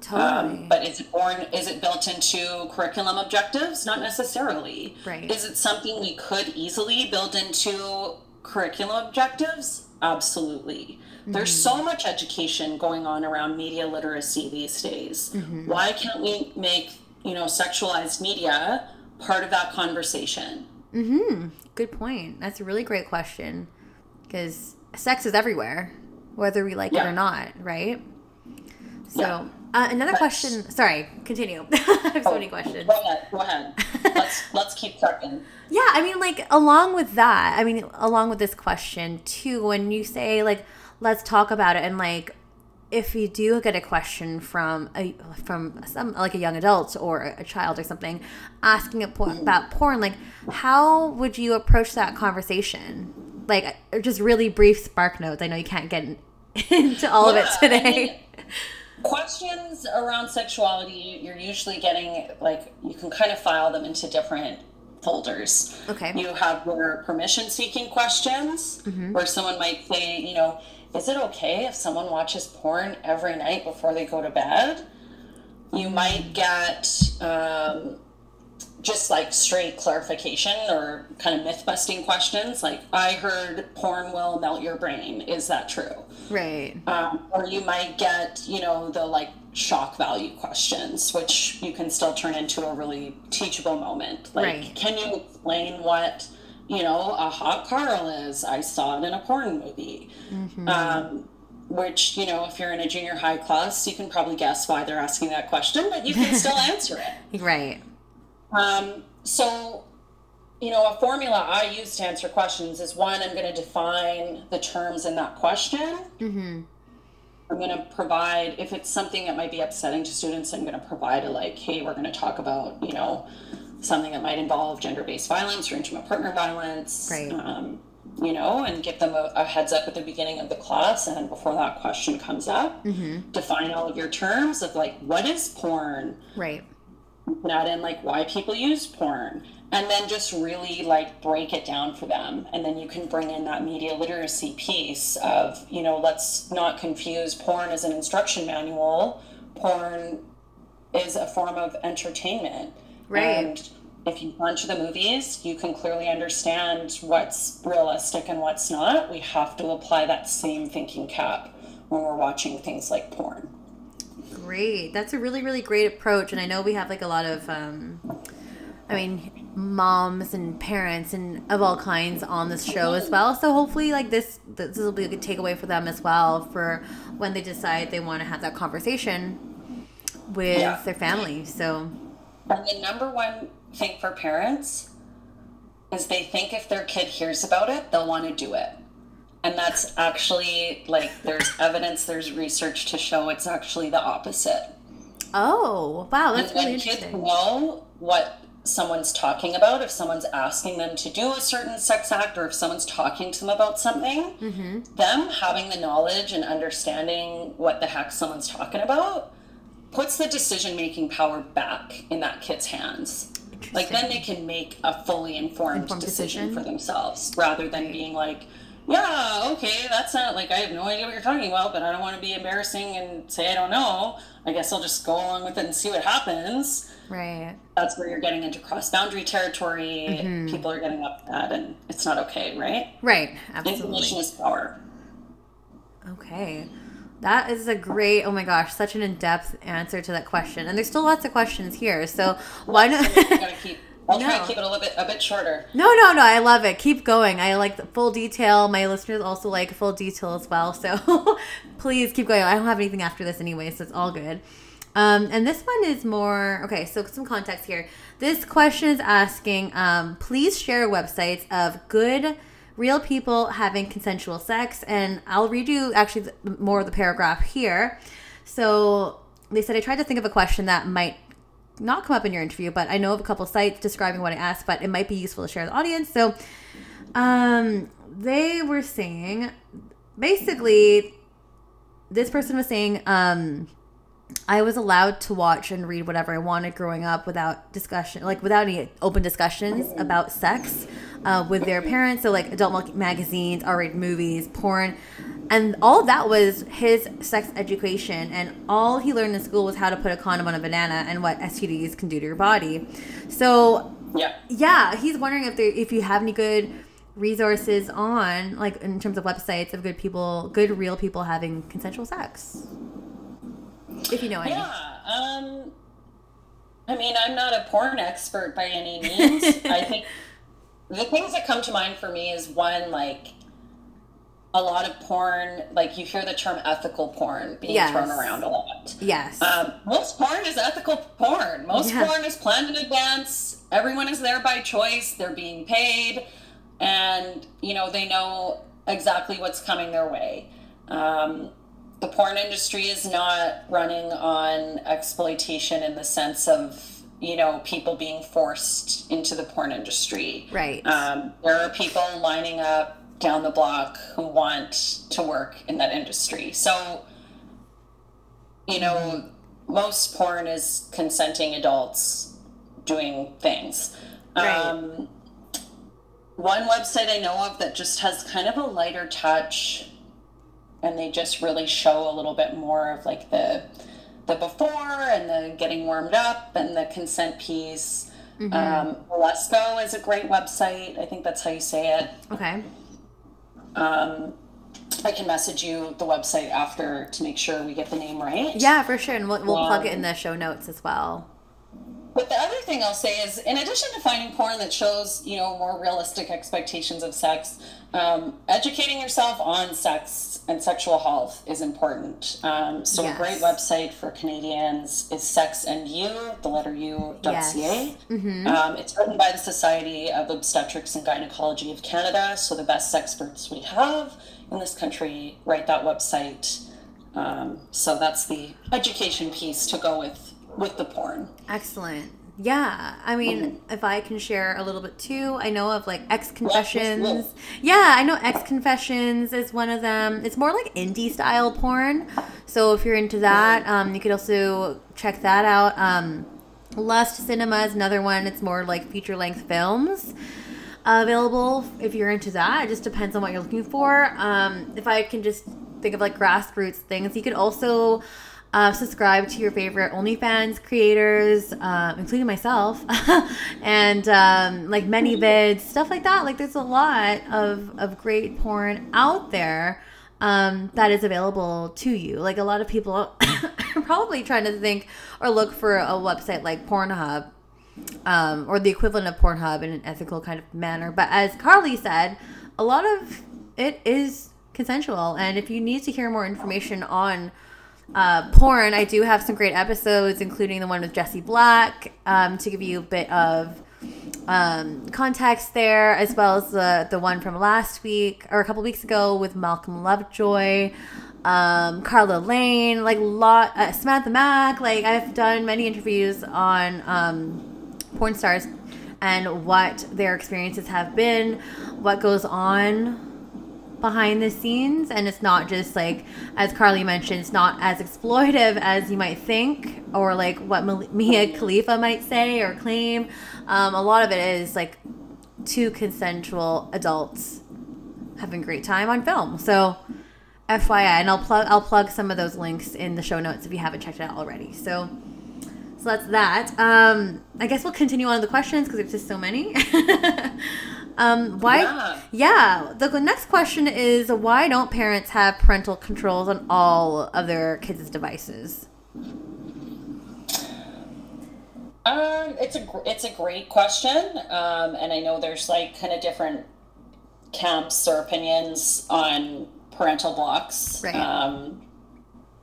Totally. Um, but is it born? Is it built into curriculum objectives? Not necessarily. Right. Is it something we could easily build into curriculum objectives? Absolutely. There's Mm-hmm. so much education going on around media literacy these days. Mm-hmm. Why can't we make you know sexualized media part of that conversation? Hmm. Good point. That's a really great question because sex is everywhere, whether we like it or not, right? So, Yeah. Uh, another That's- question. Sorry, continue. I have so many questions. Go ahead. Go ahead. let's let's keep trucking. Yeah, I mean, like along with that, I mean, along with this question too, when you say like, let's talk about it, and like, if you do get a question from a from some like a young adult or a child or something asking about porn, like, how would you approach that conversation? Like, just really brief spark notes. I know you can't get into all of it Yeah, I today. mean, questions around sexuality you're usually getting like you can kind of file them into different folders. Okay. you have your permission seeking questions where someone might say you know is it okay if someone watches porn every night before they go to bed? You might get um, just like straight clarification or kind of myth busting questions like i heard porn will melt your brain. Is that true? Right. um, or you might get you know the like shock value questions which you can still turn into a really teachable moment. Like Right. can you explain what you know a hot carl is? I saw it in a porn movie. Um, which you know if you're in a junior high class you can probably guess why they're asking that question but you can still answer it. Right. Um, so, you know, a formula I use to answer questions is one, I'm going to define the terms in that question. Mm-hmm. I'm going to provide, if it's something that might be upsetting to students, I'm going to provide a like, hey, we're going to talk about, you know, something that might involve gender based violence or intimate partner violence. Right. Um, you know, and give them a, a heads up at the beginning of the class and before that question comes up. Mm-hmm. Define all of your terms of like, what is porn? Right. You can add in like why people use porn and then just really like break it down for them. And then you can bring in that media literacy piece of you know let's not confuse porn as an instruction manual. Porn is a form of entertainment. Right. and if gone to the movies you can clearly understand what's realistic and what's not. We have to apply that same thinking cap when we're watching things like porn Great. That's a really, really great approach. And I know we have like a lot of, um, I mean, moms and parents and of all kinds on this show as well. So hopefully, like this, this will be a good takeaway for them as well for when they decide they want to have that conversation with Yeah. their family. So And the number one thing for parents is they think if their kid hears about it, they'll want to do it. And that's actually like there's evidence, there's research to show it's actually the opposite. Oh, wow, that's and really when kids know what someone's talking about, if someone's asking them to do a certain sex act or if someone's talking to them about something, Mm-hmm. them having the knowledge and understanding what the heck someone's talking about puts the decision making power back in that kid's hands. Like then they can make a fully informed, Informed decision, decision. for themselves rather than being like, yeah, okay, that's not like I have no idea what you're talking about, but I don't want to be embarrassing and say I don't know. I guess I'll just go along with it and see what happens. Right. That's where you're getting into cross boundary territory. Mm-hmm. People are getting upset, and it's not okay, right? Right. Absolutely. Information is power. Okay. That is a great, oh my gosh, such an in depth answer to that question. And there's still lots of questions here. So why not? I gotta keep. Try and keep it a little bit a bit shorter. No, no, no. I love it. Keep going. I like the full detail. My listeners also like full detail as well. So please keep going. I don't have anything after this anyway, so it's all good. Um, and this one is more okay. So some context here. This question is asking, um, please share websites of good, real people having consensual sex. And I'll read you actually the, more of the paragraph here. So they said I tried to think of a question that might not come up in your interview, but I know of a couple sites describing what I asked, but it might be useful to share with the audience. So, um, they were saying basically, this person was saying, um, I was allowed to watch and read whatever I wanted growing up without discussion, like without any open discussions about sex uh, with their parents. So, like adult magazines, R rated movies, porn. And all that was his sex education. And all he learned in school was how to put a condom on a banana and what STDs can do to your body. So, Yeah. yeah, he's wondering if there, if you have any good resources on, like in terms of websites of good people, good real people having consensual sex. If you know any. Yeah. Um, I mean, I'm not a porn expert by any means. I think the things that come to mind for me is one, like, a lot of porn, like you hear the term ethical porn being Yes. thrown around a lot. Yes. Um, most porn is ethical porn. Most Yeah. porn is planned in advance. Everyone is there by choice. They're being paid, and you know they know exactly what's coming their way. Um, the porn industry is not running on exploitation in the sense of you know people being forced into the porn industry. Right. Um, there are people lining up down the block who want to work in that industry. So you know, most porn is consenting adults doing things. Right. Um, one website I know of that just has kind of a lighter touch, and they just really show a little bit more of like the the before and the getting warmed up and the consent piece. Mhm. Um, Lesco is a great website. I think that's how you say it. okay. Um, I can message you the website after to make sure we get the name right. Yeah, for sure. And we'll, we'll plug it in Um, the show notes as well. But the other thing I'll say is, in addition to finding porn that shows, you know, more realistic expectations of sex, um, educating yourself on sex and sexual health is important. Um, so Yes. a great website for Canadians is Sex and You, the letter U dot ca. Mhm. Um, it's written by the Society of Obstetrics and Gynecology of Canada. So the best experts we have in this country write that website. Um, so that's the education piece to go with with the porn. Excellent. Yeah, I mean, if I can share a little bit too, I know of like X Confessions. Yeah, I know X Confessions is one of them. It's more like indie style porn. So if you're into that, um, you could also check that out. Um, Lust Cinema is another one. It's more like feature length films available if you're into that. It just depends on what you're looking for. Um, if I can just think of like grassroots things, you could also uh, subscribe to your favorite OnlyFans creators, um, including myself, and um, like ManyVids, stuff like that. Like there's a lot of, of great porn out there um, that is available to you. Like a lot of people are probably trying to think or look for a website like Pornhub um, or the equivalent of Pornhub in an ethical kind of manner. But as Carly said, a lot of it is consensual. And if you need to hear more information on uh, porn, I do have some great episodes, including the one with Jesse Black, um, to give you a bit of um, context there, as well as the the one from last week or a couple weeks ago with Malcolm Lovejoy, um, Carla Lane, like lot uh, Samantha Mack. Like I've done many interviews on um, porn stars and what their experiences have been, what goes on behind the scenes and it's not just like as carly mentioned it's not as exploitive as you might think or like what mia khalifa might say or claim. Um, a lot of it is like two consensual adults having a great time on film. So fyi and i'll plug i'll plug some of those links in the show notes if you haven't checked it out already. So so that's that. Um, i guess we'll continue on the questions because there's just so many um, why Yeah. yeah. The next question is why don't parents have parental controls on all of their kids' devices? Um, it's a it's a great question, um, and I know there's like kind of different camps or opinions on parental blocks, Right. um,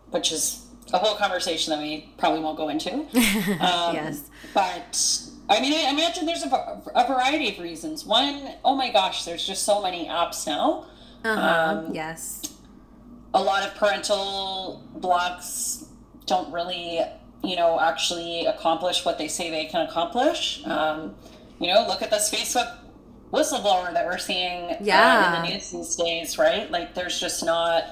which is a whole conversation that we probably won't go into. Um, yes. But I mean, I imagine there's a, a variety of reasons. One, oh my gosh, there's just so many apps now. Uh-huh. Um, yes. a lot of parental blocks don't really you know, actually accomplish what they say they can accomplish. Um, you know, look at this Facebook whistleblower that we're seeing Yeah. uh, in the news these days, right? Like, there's just not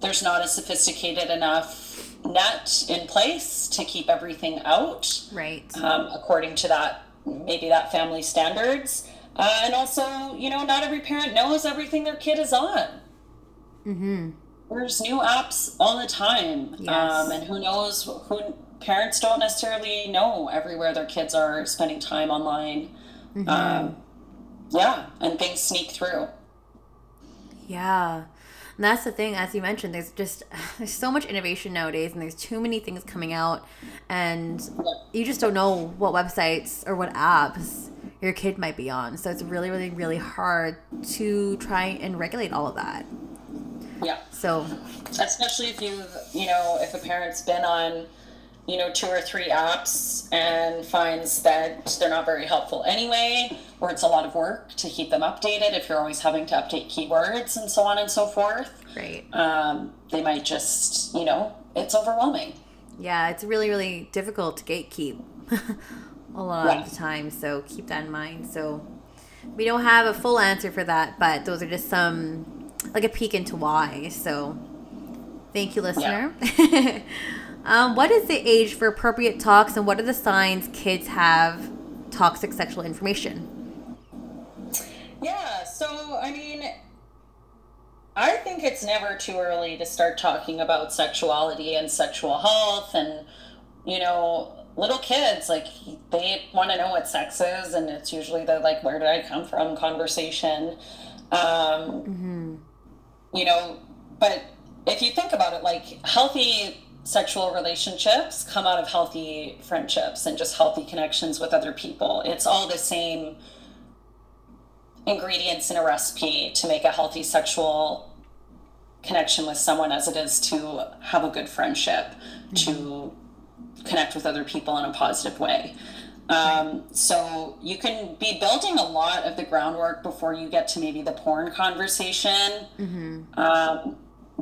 there's not a sophisticated enough net in place to keep everything out Right. um, according to that maybe that family standards uh, and also you know not every parent knows everything their kid is on Mm-hmm. there's new apps all the time Yes. um, and who knows who parents don't necessarily know everywhere their kids are spending time online Mm-hmm. um, yeah and things sneak through Yeah. And that's the thing, as you mentioned, there's just there's so much innovation nowadays and there's too many things coming out and you just don't know what websites or what apps your kid might be on. So it's really, really, really hard to try and regulate all of that. yeah So especially if you've, you know if a parent's been on you know two or three apps and finds that they're not very helpful anyway or it's a lot of work to keep them updated if you're always having to update keywords and so on and so forth great. um, they might just you know it's overwhelming Yeah, it's really, really difficult to gatekeep a lot Yeah. of the time. So keep that in mind. So we don't have a full answer for that, but those are just some, like a peek into why. So thank you, listener. um, what is the age for appropriate talks, and what are the signs kids have toxic sexual information? Yeah, so I mean, I think it's never too early to start talking about sexuality and sexual health and, you know, little kids, like, they want to know what sex is, and it's usually the, like, where did I come from conversation. Um, You know, but if you think about it, like, healthy sexual relationships come out of healthy friendships and just healthy connections with other people. It's all the same ingredients in a recipe to make a healthy sexual connection with someone as it is to have a good friendship, to connect with other people in a positive way. Um, so you can be building a lot of the groundwork before you get to maybe the porn conversation um,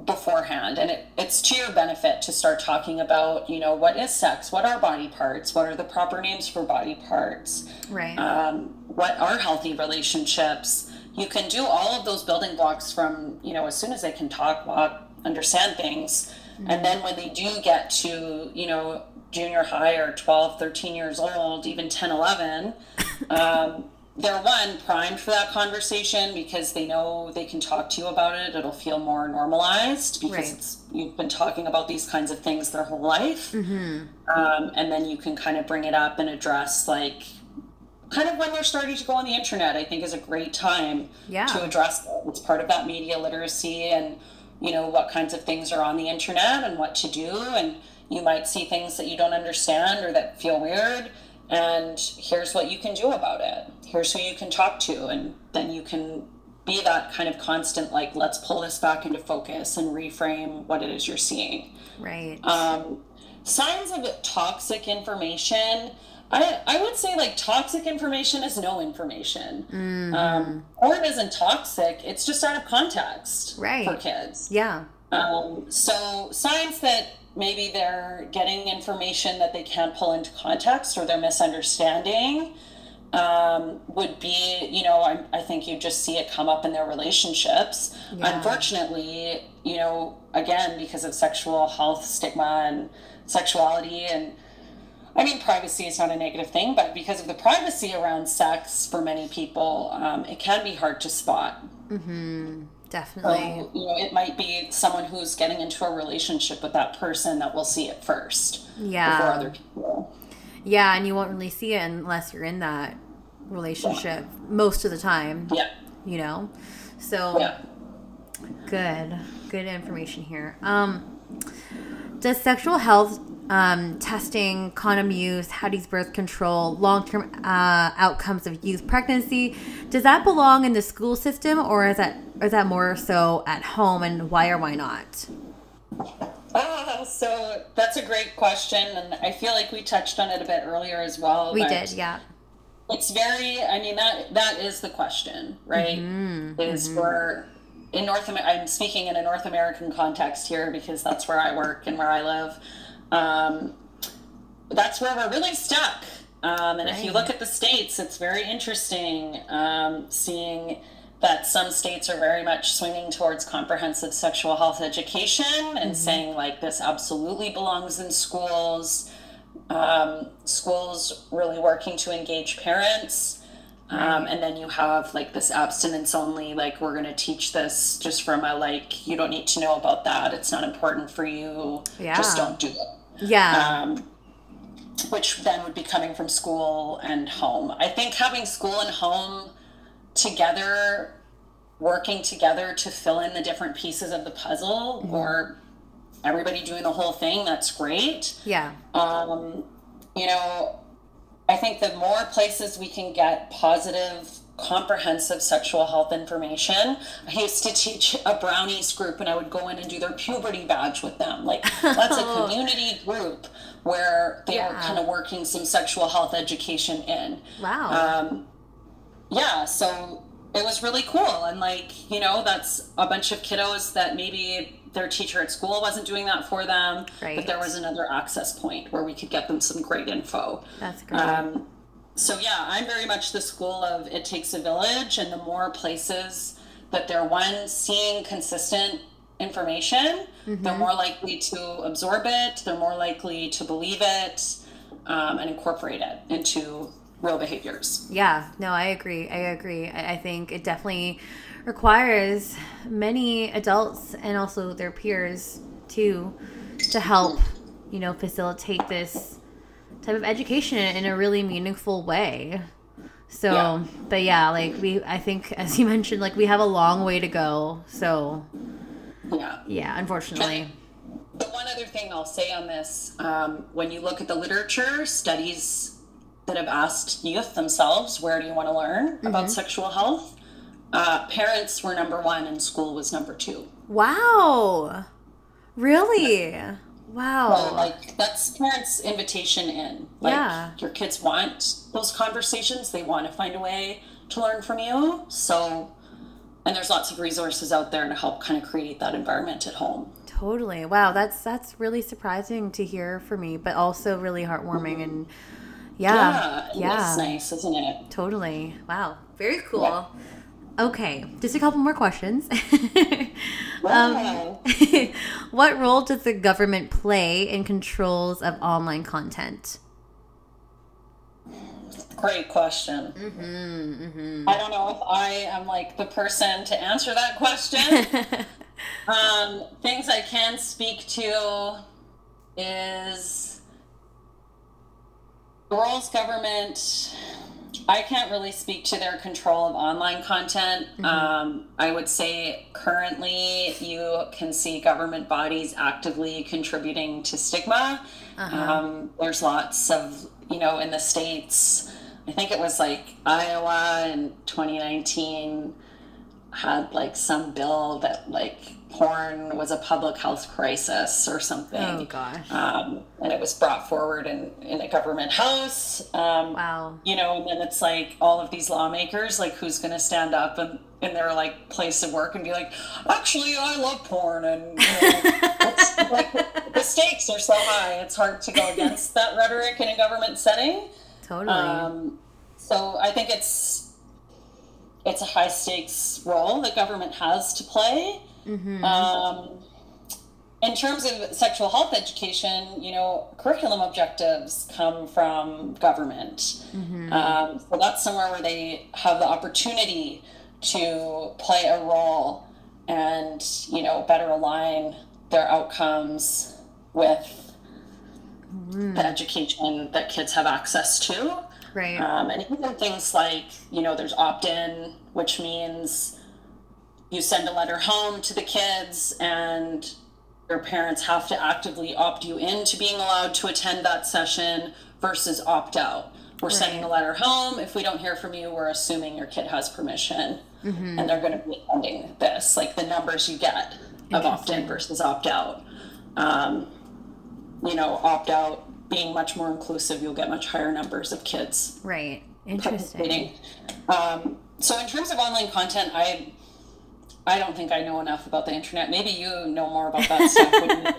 beforehand. And it, it's to your benefit to start talking about, you know, what is sex? What are body parts? What are the proper names for body parts? Right. um, what are healthy relationships you can do all of those building blocks from you know as soon as they can talk walk understand things and then when they do get to you know junior high or 12 13 years old even 10 11 um, they're one primed for that conversation because they know they can talk to you about it. It'll feel more normalized because Right. it's, you've been talking about these kinds of things their whole life. Um, and then you can kind of bring it up and address like kind of when they're starting to go on the internet i think is a great time Yeah. to address it. It's part of that media literacy and you know what kinds of things are on the internet and what to do. And you might see things that you don't understand or that feel weird and here's what you can do about it here's who you can talk to and then you can be that kind of constant like let's pull this back into focus and reframe what it is you're seeing right. um, signs of toxic information I, I would say like toxic information is no information um, or it isn't toxic it's just out of context Right. for kids yeah. um, so signs that maybe they're getting information that they can't pull into context or they're misunderstanding um, would be, you know, I, I think you just see it come up in their relationships. Yeah. Unfortunately, you know, again, because of sexual health stigma and sexuality and I mean, privacy is not a negative thing, but because of the privacy around sex for many people, um, it can be hard to spot. Definitely. So, you know, it might be someone who's getting into a relationship with that person that will see it first Yeah. before other people. Yeah, and you won't really see it unless you're in that relationship most of the time, Yeah, you know? So yeah. good. Good information here. Um does sexual health um, testing, condom use, use birth control, long-term uh, outcomes of youth pregnancy, does that belong in the school system or is that is that more so at home and why or why not? Ah, so that's a great question, and I feel like we touched on it a bit earlier as well. We did, yeah. It's very. I mean that that is the question, right? Mm-hmm, Is for in North. I'm speaking in a North American context here because that's where I work and where I live. Um, that's where we're really stuck. Um, and if you look at the states, it's very interesting um, seeing that some states are very much swinging towards comprehensive sexual health education and saying, like, this absolutely belongs in schools. Um, schools really working to engage parents. Um, and then you have like this abstinence only, like, we're going to teach this just from a like, you don't need to know about that. It's not important for you. Yeah. Just don't do it Yeah. um, which then would be coming from school and home. I think having school and home together, working together to fill in the different pieces of the puzzle, or everybody doing the whole thing, that's great. yeah. Um, you know, I think the more places we can get positive, comprehensive sexual health information. I used to teach a brownies group and I would go in and do their puberty badge with them. Like, that's a community group where they were kind of working some sexual health education in. Wow. Um, yeah, so it was really cool. And, like, you know, that's a bunch of kiddos that maybe their teacher at school wasn't doing that for them, Right. but there was another access point where we could get them some great info. That's great. Um, so yeah, I'm very much the school of it takes a village, and the more places that they're one seeing consistent information, they're more likely to absorb it. They're more likely to believe it um, and incorporate it into real behaviors. Yeah, no, I agree. I agree. I, I think it definitely requires many adults and also their peers too to help, you know, facilitate this type of education in a really meaningful way. So, Yeah. but yeah, like we, I think, as you mentioned, like we have a long way to go. So, Yeah. yeah, unfortunately. The one other thing I'll say on this, um, when you look at the literature, studies that have asked youth themselves, where do you want to learn about sexual health? Uh, parents were number one and school was number two. Wow. Really? Wow. So, like that's parents' invitation in. Like Yeah. your kids want those conversations. They want to find a way to learn from you. So, and there's lots of resources out there to help kind of create that environment at home. Totally. Wow, that's that's really surprising to hear for me, but also really heartwarming and yeah. Yeah, Yeah. it's nice, isn't it? Totally. Wow. Very cool. Yeah. Okay, just a couple more questions. Um, wow. what role does the government play in controls of online content? Great question. Mm-hmm, mm-hmm. I don't know if I am like the person to answer that question. um, things I can speak to is the roles government. I can't really speak to their control of online content. Um, I would say currently you can see government bodies actively contributing to stigma. Um, there's lots of, you know, in the States, I think it was like Iowa in 2019 had like some bill that like porn was a public health crisis or something. Oh gosh. Um, and it was brought forward in, in a government house. Um, Wow. you know, and then it's like all of these lawmakers, like who's going to stand up and in their like place of work and be like, actually, I love porn, and you know, it's, like the, the stakes are so high, it's hard to go against that rhetoric in a government setting. Totally. Um, so I think it's it's a high stakes role that government has to play. Um, in terms of sexual health education, you know, curriculum objectives come from government. Um, so that's somewhere where they have the opportunity to play a role and, you know, better align their outcomes with the education that kids have access to. right. Um, and even things like, you know, there's opt in, which means you send a letter home to the kids and your parents have to actively opt you into being allowed to attend that session versus opt out. We're sending a letter home. If we don't hear from you, we're assuming your kid has permission and they're going to be attending this, like the numbers you get of opt in versus opt out. Um, you know, opt out being much more inclusive, you'll get much higher numbers of kids right. Interesting. participating. Um, so in terms of online content, I I don't think I know enough about the internet. Maybe you know more about that stuff. What do you think?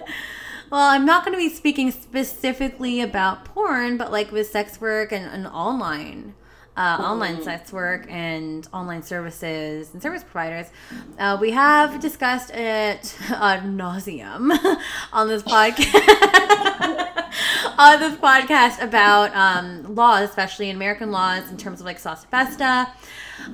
well, I'm not going to be speaking specifically about porn, but like with sex work and, and online. Uh, online sex work and online services and service providers. Uh, we have discussed it ad nauseum on this podcast. on this podcast about um, laws, especially in American laws, in terms of like Sosta Festa.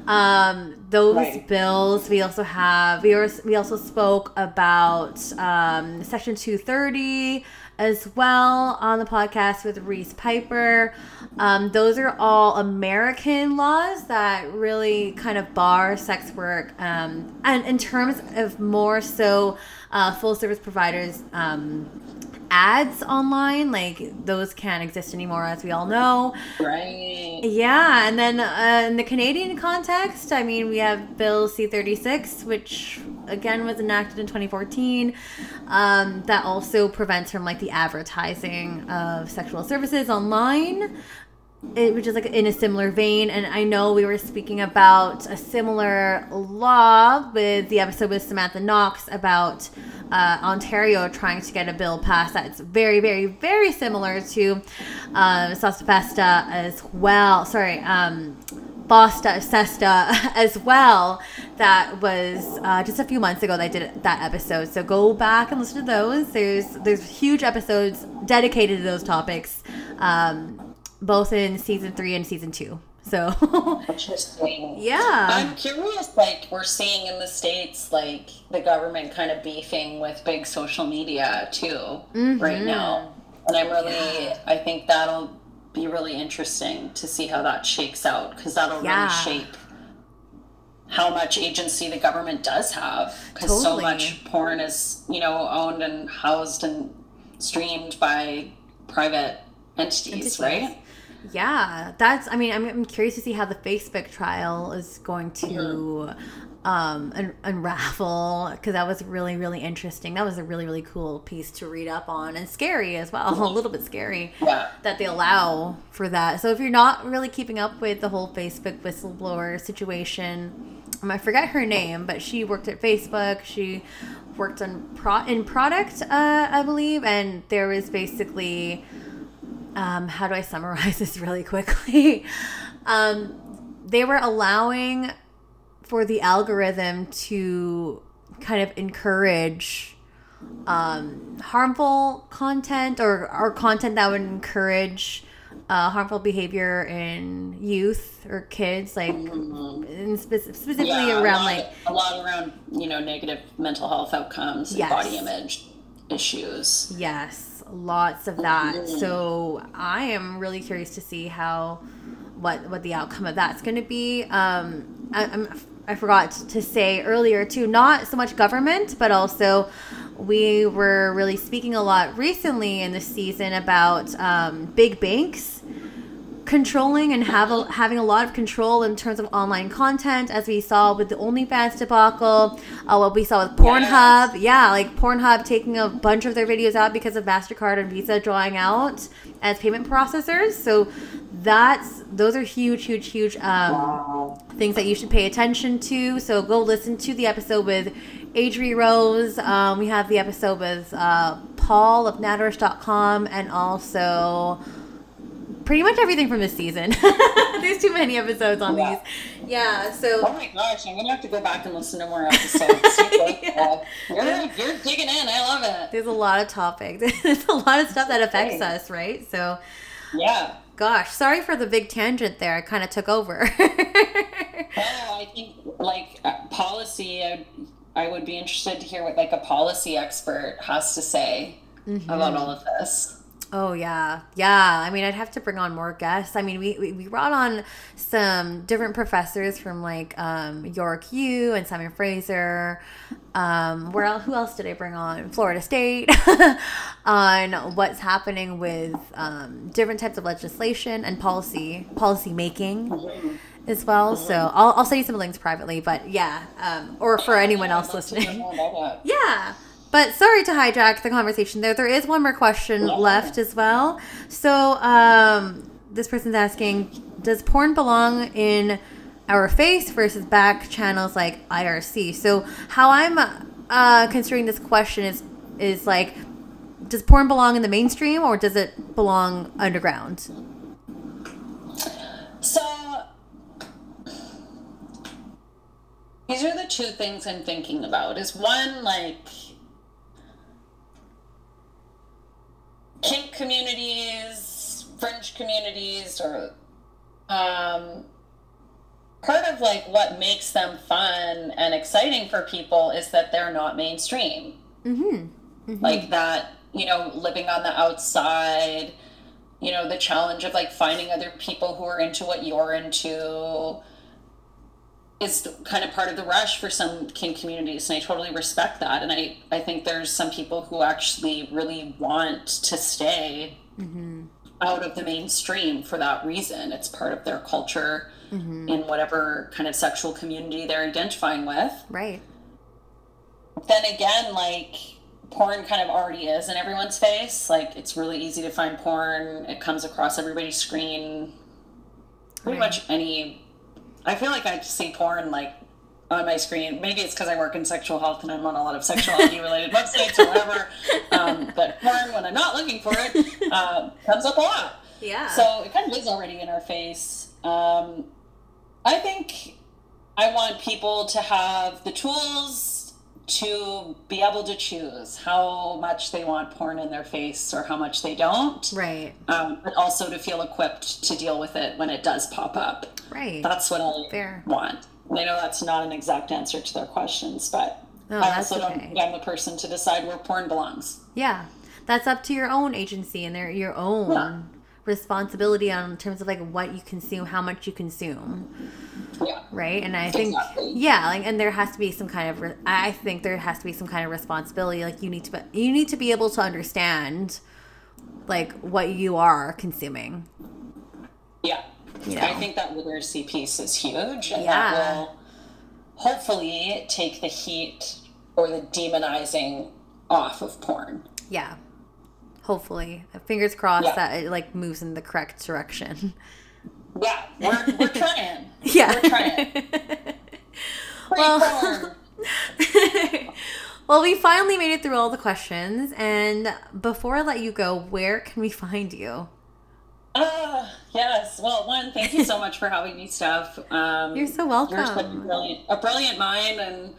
Um, those Right. bills. We also have. We, were, we also spoke about um, Section 230 as well on the podcast with Reese Piper. Um, those are all American laws that really kind of bar sex work. Um, and in terms of more so uh, full service providers. Um, ads online like those can't exist anymore as we all know Right. yeah and then uh, in the canadian context i mean we have bill c36 which again was enacted in 2014 um, that also prevents from like the advertising of sexual services online it, is like in a similar vein. And I know we were speaking about a similar law with the episode with Samantha Knox about uh, Ontario trying to get a bill passed that's very, very, very similar to uh, as well. Sorry, um, FOSTA SESTA as well. That was uh, just a few months ago that I did that episode. So go back and listen to those. There's there's huge episodes dedicated to those topics. Um, both in season three and season two. So Interesting. yeah, I'm curious, like we're seeing in the states, like the government kind of beefing with big social media too right mm-hmm. now, and I'm really, I think that'll be really interesting to see how that shakes out because that'll Yeah. really shape how much agency the government does have because so much porn is you know owned and housed and streamed by private entities, Entities. right? Yeah. That's. I mean, I'm, I'm curious to see how the Facebook trial is going to um, un- unravel because that was really, really interesting. That was a really, really cool piece to read up on and scary as well. a little bit scary. Yeah. that they allow for that. So if you're not really keeping up with the whole Facebook whistleblower situation, um, I forget her name, but she worked at Facebook. She worked on pro in product, uh, I believe, and there was basically, um, how do I summarize this really quickly? um, they were allowing for the algorithm to kind of encourage um, harmful content or, or content that would encourage uh, harmful behavior in youth or kids, like in spe- specifically Mm-hmm. Yeah, around like a lot around you know negative mental health outcomes and Yes. body image issues. Yes, lots of that. Mhm. So I am really curious to see how what what the outcome of that's going to be. Um, I, I'm I forgot to say earlier too, not so much government, but also we were really speaking a lot recently in this season about um, big banks controlling and have a, having a lot of control in terms of online content, as we saw with the OnlyFans debacle, uh, what we saw with Pornhub. Yeah, like Pornhub taking a bunch of their videos out because of Mastercard and Visa drawing out as payment processors. So that's those are huge, huge, huge um, things that you should pay attention to. So go listen to the episode with Adri Rose. Um, we have the episode with uh, Paul of Natterish.com and also pretty much everything from this season. There's too many episodes on Yeah. these. Yeah, so Oh my gosh, I'm gonna have to go back and listen to more episodes. Uh, you're, you're digging in. I love it. there's a lot of topics. There's a lot of stuff that affects us, right? So, Yeah. gosh, sorry for the big tangent there. I kind of took over. Oh, I think like uh, policy. I, I would be interested to hear what like a policy expert has to say about all of this. Oh yeah, yeah. I mean, I'd have to bring on more guests. I mean, we we, we brought on some different professors from like um, York U and Simon Fraser. Um, where else? Who else did I bring on? Florida State on what's happening with um, different types of legislation and policy policy making as well. So I'll I'll send you some links privately. But yeah, um, or for anyone else listening. Yeah. But sorry to hijack the conversation there. There is one more question left as well. So, um, this person's asking Does porn belong in our face versus back channels like IRC? So, how I'm uh, considering this question is, is like, does porn belong in the mainstream or does it belong underground? So these are the two things I'm thinking about. Is one like kink communities, fringe communities, or um, part of like what makes them fun and exciting for people is that they're not mainstream. Mm-hmm. Like that, you know, living on the outside, you know, the challenge of like finding other people who are into what you're into is kind of part of the rush for some kink communities and i totally respect that and i i think there's some people who actually really want to stay Mm-hmm. out of the mainstream for that reason it's part of their culture Mm-hmm. in whatever kind of sexual community they're identifying with Right. then again like porn kind of already is in everyone's face like it's really easy to find porn it comes across everybody's screen pretty Right. much any i feel like i just see porn like on my screen maybe it's because i work in sexual health and i'm on a lot of sexuality related websites or whatever um, but porn when i'm not looking for it uh, comes up a lot Yeah. so it kind of is already in our face. Um, I think I want people to have the tools to be able to choose how much they want porn in their face or how much they don't. right. Um, but also to feel equipped to deal with it when it does pop up. Right. That's what I Fair. want. And I know that's not an exact answer to their questions, but No, I also don't think I'm the person to decide where porn belongs. Yeah. That's up to your own agency and their your own Yeah. Responsibility on in terms of like what you consume, how much you consume. Yeah. right and i think Exactly. yeah like and there has to be some kind of re- i think there has to be some kind of responsibility like you need to be you need to be able to understand like what you are consuming Yeah. You I think that literacy piece is huge and Yeah. that will hopefully take the heat or the demonizing off of porn. yeah hopefully fingers crossed Yeah. that it like moves in the correct direction Yeah, we're, we're trying. yeah We're trying. Well- well we finally made it through all the questions and before i let you go where can we find you Ah, yes. Well, one, thank you so much for having me, Steph. Um, You're so You're such a welcome. brilliant, a brilliant mind, and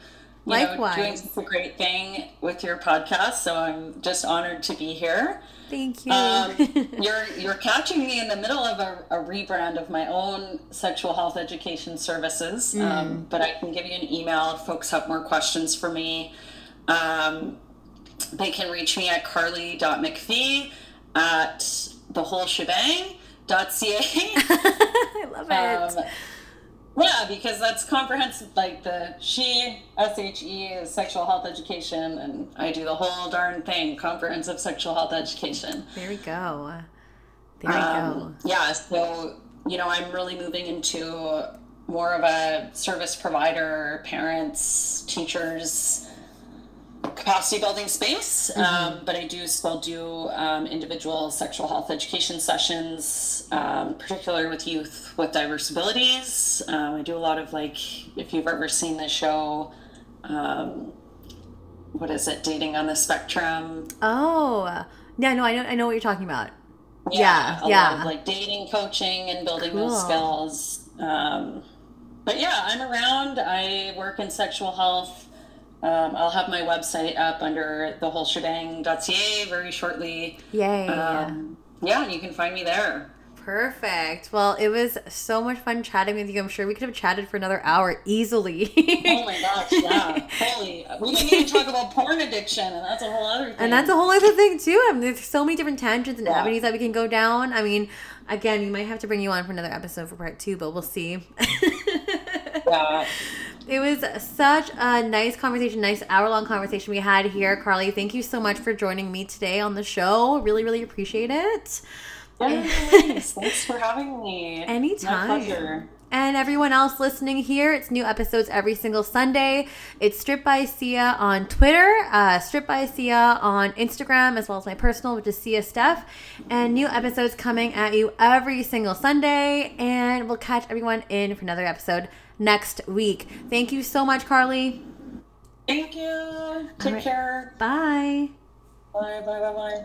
you know, doing such a great thing with your podcast. So I'm just honored to be here. thank you Um, you're you're catching me in the middle of a, a rebrand of my own sexual health education services, um, but I can give you an email if folks have more questions for me. Um, they can reach me at carly.mcphee at thewholeshebang.ca. i love it Um, yeah, because that's comprehensive. Like the she S H E is sexual health education, and I do the whole darn thing, comprehensive sexual health education. there we go there we Um, yeah, so you know, I'm really moving into more of a service provider, parents, teachers, capacity building space. Um, but I do still do um, individual sexual health education sessions, um, particularly with youth with diverse abilities. Um, I do a lot of like, if you've ever seen the show, um, what is it, Dating on the Spectrum? oh yeah no i know i know what you're talking about yeah, Yeah, a lot of, like dating coaching and building those skills. Um, but yeah, I'm around. I work in sexual health. Um, I'll have my website up under thewholeshebang.ca very shortly. Yay. Um, yeah, you can find me there. Perfect. Well, it was so much fun chatting with you. I'm sure we could have chatted for another hour easily. Oh my gosh, yeah. Holy, we didn't even talk about porn addiction, and that's a whole other thing. and that's a whole other thing too. I mean, there's so many different tangents and Yeah. avenues that we can go down. I mean, again, we might have to bring you on for another episode for part two, but we'll see. Yeah. It was such a nice conversation, nice hour long conversation we had here. Carly, thank you so much for joining me today on the show. Really, really appreciate it. Thanks for having me. Anytime. My pleasure. And everyone else listening here, it's new episodes every single Sunday. It's Strip by Sia on Twitter, uh, Strip by Sia on Instagram, as well as my personal, which is Sia Steph. And new episodes coming at you every single Sunday. And we'll catch everyone in for another episode next week. Thank you so much, Carly. Thank you. Take right. care. Bye. Bye, bye, bye, bye.